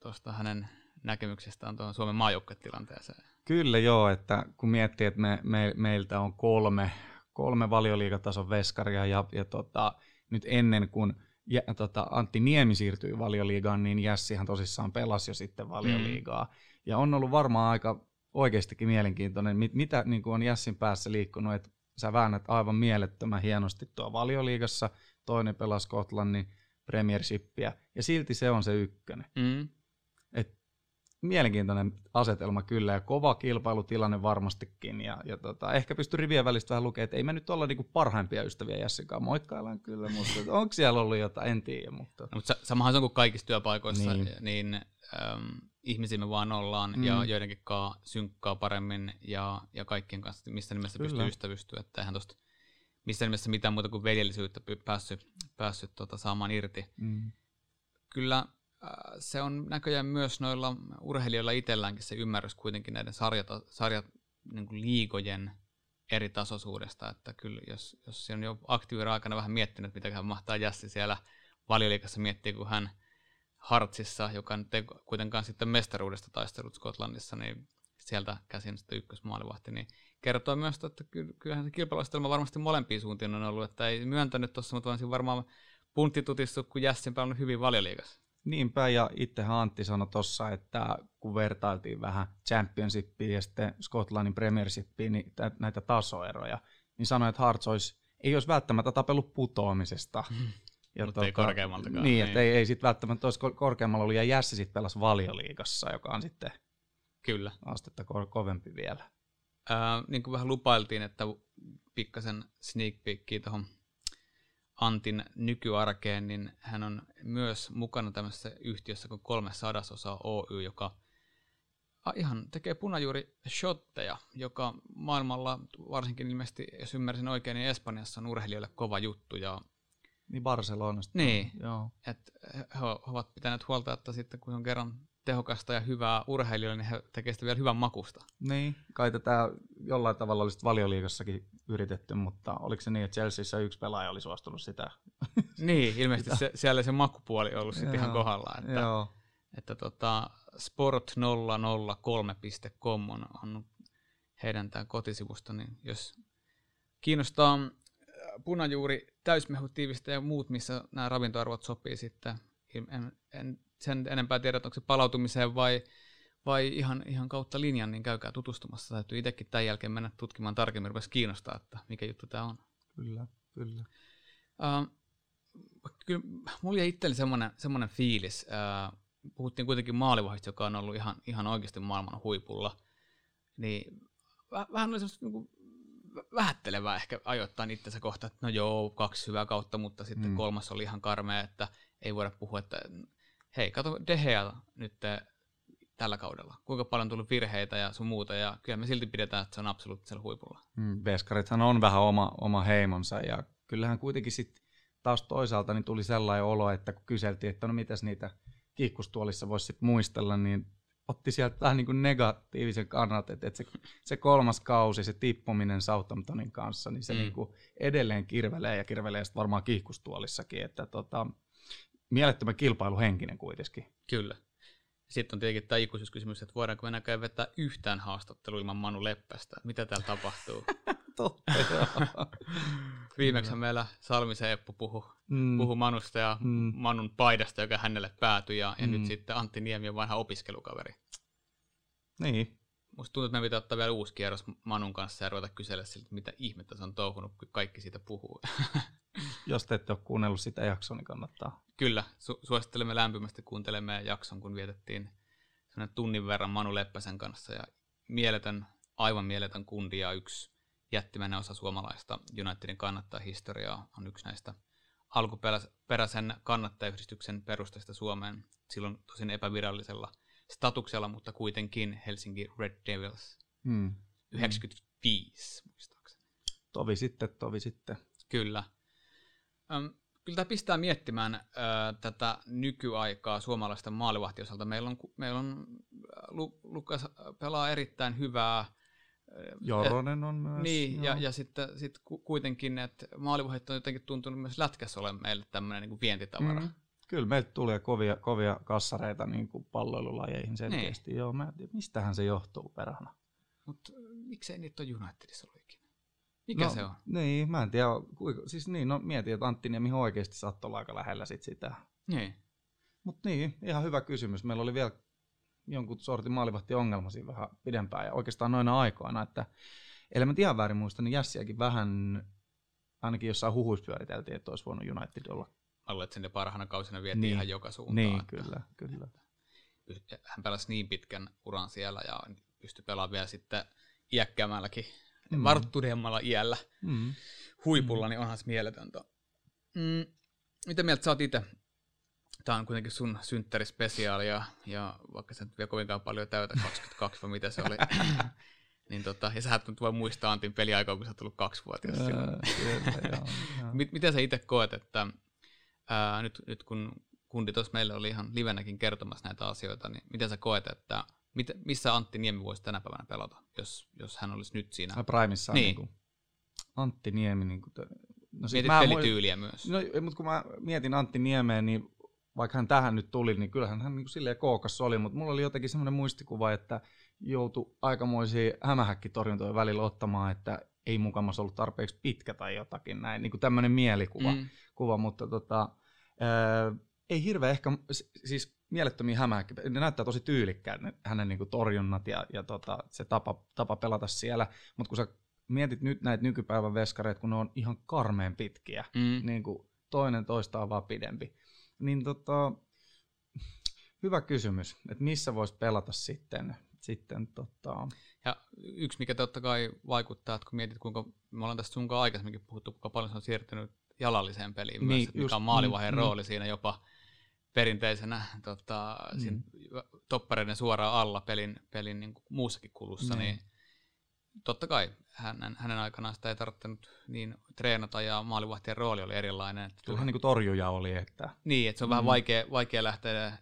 tuosta hänen näkemyksestään tuohon Suomen maajoukkuetilanteeseen. Kyllä joo, että kun miettii, että me, me, meiltä on kolme, kolme valioliigatason veskaria ja, ja tota, nyt ennen kuin ja, tota, Antti Niemi siirtyi valioliigaan, niin Jässihän tosissaan pelasi jo sitten valioliigaa. Mm. Ja on ollut varmaan aika oikeastikin mielenkiintoinen, mit, mitä niin kuin on Jässin päässä liikkunut, että sä väännät aivan mielettömän hienosti tuo valioliigassa, toinen pelaa Skotlannin premiershippiä, ja silti se on se ykkönen. Mm. Mielenkiintoinen asetelma kyllä, ja kova kilpailutilanne varmastikin, ja, ja tota, ehkä pystyy rivien välistä vähän lukemaan, että ei me nyt olla niinku parhaimpia ystäviä Jessinkaan, moikkaillaan kyllä, mutta onko siellä ollut jotain, en tiedä. Mutta... No, mutta samahan se on kuin kaikissa työpaikoissa, niin, niin ähm, ihmisiä me vaan ollaan, mm. ja joidenkin kanssa synkkaa paremmin, ja, ja kaikkien kanssa missä nimessä Kyllä. pystyy ystävystyä, että eihän tosta missä nimessä mitään muuta kuin veljellisyyttä päässyt, päässyt tota, saamaan irti. Mm. Kyllä se on näköjään myös noilla urheilijoilla itselläänkin se ymmärrys kuitenkin näiden sarjata, sarjat niin kuin liigojen eri tasoisuudesta, että kyllä jos, jos se on jo aktiivira aikana vähän miettinyt, mitä hän mahtaa Jassi siellä valioliikassa miettiä, kun hän Hartsissa, joka nyt ei kuitenkaan sitten mestaruudesta taistelut Skotlannissa, niin sieltä käsin sitten ykkösmaalivahti, niin kertoo myös, että kyllähän se kilpailuistelma varmasti molempiin suuntiin on ollut, että ei myöntänyt tuossa, mutta on varmaan punttitutissu, kun Jässin on hyvin valioliigassa. Niinpä, ja itsehän Antti sanoi tuossa, että kun vertailtiin vähän Championshipiin ja sitten Skotlannin Premiershipiin, niin näitä tasoeroja, niin sanoi, että Hearts olisi, ei olisi välttämättä tapellut putoamisesta. Mm. Ja Mutta tuota, ei korkeammaltakaan. Niin, niin. ei, ei sitten välttämättä olisi korkeammalla ollut, ja Jässi sitten pelasi valioliigassa, joka on sitten Kyllä. astetta ko- kovempi vielä. Ää, niin kuin vähän lupailtiin, että pikkasen sneak peekia tuohon Antin nykyarkeen, niin hän on myös mukana tämmöisessä yhtiössä kuin kolme sadasosa Oy, joka ihan tekee punajuuri shotteja, joka maailmalla, varsinkin ilmeisesti, jos ymmärsin oikein, niin Espanjassa on urheilijoille kova juttu. Ja niin Barcelonasta. Niin, Joo. että he ovat pitäneet huolta, että sitten kun on kerran tehokasta ja hyvää urheilijoille, niin he tekevät sitä vielä hyvän makusta. Niin, kai tätä jollain tavalla olisi valioliigassakin yritetty, mutta oliko se niin, että Chelseassa yksi pelaaja oli suostunut sitä? niin, ilmeisesti se, siellä se makupuoli ollut sitten ihan kohdallaan. Että, Joo. että tota, sport003.com on, on heidän tämä kotisivusto, niin jos kiinnostaa äh, punajuuri täysmehutiivistä ja muut, missä nämä ravintoarvot sopii sitten, en, en sen enempää tiedä, onko se palautumiseen vai, vai ihan, ihan kautta linjan, niin käykää tutustumassa. Täytyy itsekin tämän jälkeen mennä tutkimaan tarkemmin, rupesi kiinnostaa, että mikä juttu tämä on. Kyllä, kyllä. Uh, kyllä mulla jäi itselleni semmoinen, semmoinen fiilis. Uh, puhuttiin kuitenkin maalivahdista, joka on ollut ihan, ihan oikeasti maailman huipulla. Niin vähän oli semmoista niin vähättelevää ehkä ajoittain itsensä kohta, että no joo, kaksi hyvää kautta, mutta sitten mm. kolmas oli ihan karmea, että ei voida puhua, että hei, kato Dehea nyt tällä kaudella. Kuinka paljon on tullut virheitä ja sun muuta, ja kyllä me silti pidetään, että se on absoluuttisella huipulla. Mm, Veskarithan on vähän oma, oma heimonsa, ja kyllähän kuitenkin sitten taas toisaalta niin tuli sellainen olo, että kun kyseltiin, että no mitäs niitä kiikkustuolissa voisi sitten muistella, niin otti sieltä vähän niin kuin negatiivisen kannat, että, että se, se kolmas kausi, se tippuminen Southamptonin kanssa, niin se mm. niin kuin edelleen kirvelee ja kirvelee sitten varmaan kiihkustuolissakin, että tota, mielettömän kilpailuhenkinen kuitenkin. Kyllä. Sitten on tietenkin tämä ikuisuuskysymys, että voidaanko enää vetää yhtään haastattelua ilman Manu Leppästä. Mitä täällä tapahtuu? Totta, Viimeksi meillä Salmisen Eppu puhu, mm. puhu Manusta ja mm. Manun paidasta, joka hänelle päätyi, ja, ja mm. nyt sitten Antti Niemi on vanha opiskelukaveri. Niin. Musta tuntuu, että me pitää ottaa vielä uusi kierros Manun kanssa ja ruveta kysellä siltä, mitä ihmettä se on touhunut, kun kaikki siitä puhuu. Jos te ette ole kuunnellut sitä jaksoa, niin kannattaa. Kyllä, su- suosittelemme lämpimästi kuuntelemaan jakson, kun vietettiin tunnin verran Manu Leppäsen kanssa. Ja mieletön, aivan mieletön kundi ja yksi jättimäinen osa suomalaista Unitedin kannattaa historiaa on yksi näistä alkuperäisen kannattajayhdistyksen perusteista Suomeen. Silloin tosin epävirallisella statuksella, mutta kuitenkin Helsinki Red Devils. Hmm. 95 muistaakseni. Tovi sitten, tovi sitten. Kyllä. Kyllä tämä pistää miettimään äh, tätä nykyaikaa suomalaisten maalivahtiosalta. Meillä on, meillä on Lu, Lukas pelaa erittäin hyvää. Joronen on myös. Niin, ja, ja sitten sit kuitenkin, että maalivahdit on jotenkin tuntunut myös lätkässä olemaan meille tämmöinen niin vientitavara. Mm. Kyllä meiltä tulee kovia, kovia kassareita niin kuin palloilulajeihin selkeästi. Niin. Joo, mä mistähän se johtuu perhana. Mutta miksei niitä ole Unitedissa ollut ikinä? Mikä no, se on? Niin, mä en tiedä. Kuinka, siis niin, no mietin, että Antti Niemi oikeasti saattoi olla aika lähellä sit sitä. Niin. Mutta niin, ihan hyvä kysymys. Meillä oli vielä jonkun sortin maalivahti ongelma siinä vähän pidempään ja oikeastaan noina aikoina, että ellei mä ihan väärin muista, niin Jässiäkin vähän, ainakin jossain huhuissa pyöriteltiin, että olisi voinut United olla. Alle, että sinne parhaana kausina vietiin Niin. ihan joka suuntaan. Niin, että kyllä, kyllä. Hän pelasi niin pitkän uran siellä ja pystyi pelaamaan vielä sitten iäkkäämmälläkin, Mm. mm. varttuneemmalla iällä Mm. huipulla, niin onhan se mieletöntä. Mm, mitä mieltä sä oot itse? Tämä on kuitenkin sun synttärispesiaali ja, ja vaikka sä et vielä kovinkaan paljon täytä 22 vai mitä se oli, niin tota, ja sä et nyt voi muistaa Antin peliaikaa, kun sä oot tullut kaksivuotias. Mit, miten sä itse koet, että ää, nyt, nyt kun kundi tuossa meille oli ihan livenäkin kertomassa näitä asioita, niin miten sä koet, että mit, missä Antti Niemi voisi tänä päivänä pelata, jos, jos hän olisi nyt siinä? Ai Primessa Niin. niin. niin Antti Niemi. Niin kuin, no Mietit mä- pelityyliä myös. No, mutta kun mä mietin Antti Niemeä, niin vaikka hän tähän nyt tuli, niin kyllähän hän niin kuin silleen kookas oli, mutta mulla oli jotenkin semmoinen muistikuva, että joutui aikamoisia hämähäkkitorjuntoja välillä ottamaan, että ei mukamas ollut tarpeeksi pitkä tai jotakin näin, niin kuin tämmöinen mielikuva, mm. Kuva, mutta tota, ää, ei hirveän ehkä, siis mielettömiä hämähäkki, ne näyttää tosi tyylikkäät ne, hänen niin kuin torjunnat ja, ja tota, se tapa, tapa pelata siellä, mutta kun sä mietit nyt näitä nykypäivän veskareita, kun ne on ihan karmeen pitkiä, Mm. niin kuin toinen toistaan vaan pidempi. Niin tota, hyvä kysymys, että missä voisi pelata sitten, sitten tota, Ja yksi, mikä totta kai vaikuttaa, että kun mietit, kuinka me ollaan tästä sunkaan aikaisemminkin puhuttu, kuinka paljon se on siirtynyt jalalliseen peliin Niin, myös, että just, mikä on maalivahdin mm, rooli siinä jopa perinteisenä tota, mm. toppareiden suoraan alla pelin, pelin niin kuin muussakin kulussa, Niin. niin. totta kai hänen, hänen aikanaan sitä ei tarvittanut niin treenata ja maalivahtien rooli oli erilainen. Että kyllähän niin torjuja oli, että niin, että se on Mm. vähän vaikea, vaikea lähteä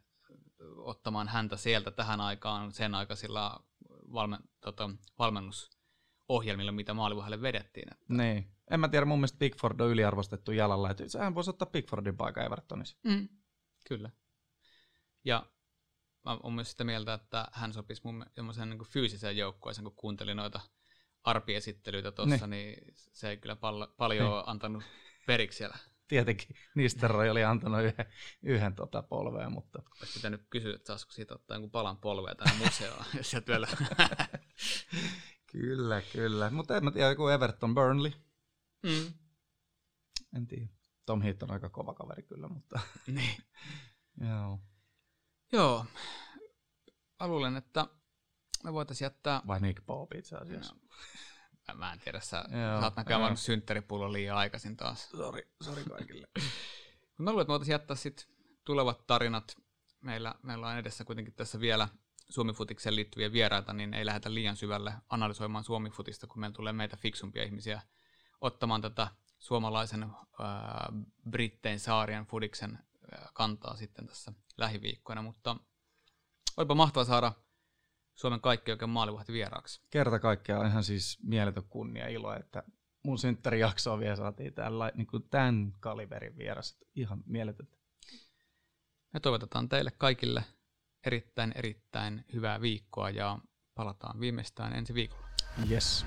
ottamaan häntä sieltä tähän aikaan sen aikaisilla valmen, tota, valmennusohjelmilla, mitä maalivahdelle vedettiin. Että, niin. En mä tiedä, mun mielestä Pickford on yliarvostettu jalalla, että sehän voisi ottaa Pickfordin paikan Evertonissa. mm. Kyllä. Ja mä oon myös sitä mieltä, että hän sopisi mun semmoiseen niin fyysiseen joukkueeseen, kun kuuntelin noita arpiesittelyitä tuossa, niin. niin se ei kyllä pal- paljon Niin. ole antanut periksi siellä. Tietenkin Nisteroi oli antanut yhden, yhden tota polveen, mutta Olisi pitänyt kysyä, että saisiko siitä ottaa jonkun palan polvea tänne museoon, jos sieltä vielä... kyllä, kyllä. Mutta en mä tiedä, joku Everton Burnley, mm. en tiedä. Tom Heath on aika kova kaveri kyllä, mutta niin. joo. Joo. Mä luulen, että me voitaisiin jättää... Vai Nick Pope itse asiassa. Mä- Mä en tiedä, sä, Joo, oot näköjään joo. valinnut synttäripullo liian aikaisin taas. Sori, sori kaikille. Mä luulen, että me voitaisiin jättää sit tulevat tarinat. Meillä, meillä on edessä kuitenkin tässä vielä Suomifutikseen liittyviä vieraita, niin ei lähdetä liian syvälle analysoimaan Suomifutista, kun meillä tulee meitä fiksumpia ihmisiä ottamaan tätä suomalaisen ää, Brittein saarien fudiksen ää, kantaa sitten tässä lähiviikkoina, mutta olipa mahtavaa saada Suomen kaikki oikein maalivahti vieraaksi. Kerta kaikkiaan ihan siis mieletön kunnia ilo, että mun synttärijaksoa vielä saatiin tällä, niin kuin tämän kaliberin vieras. Ihan mieletöntä. Me toivotetaan teille kaikille erittäin erittäin hyvää viikkoa ja palataan viimeistään ensi viikolla. Yes.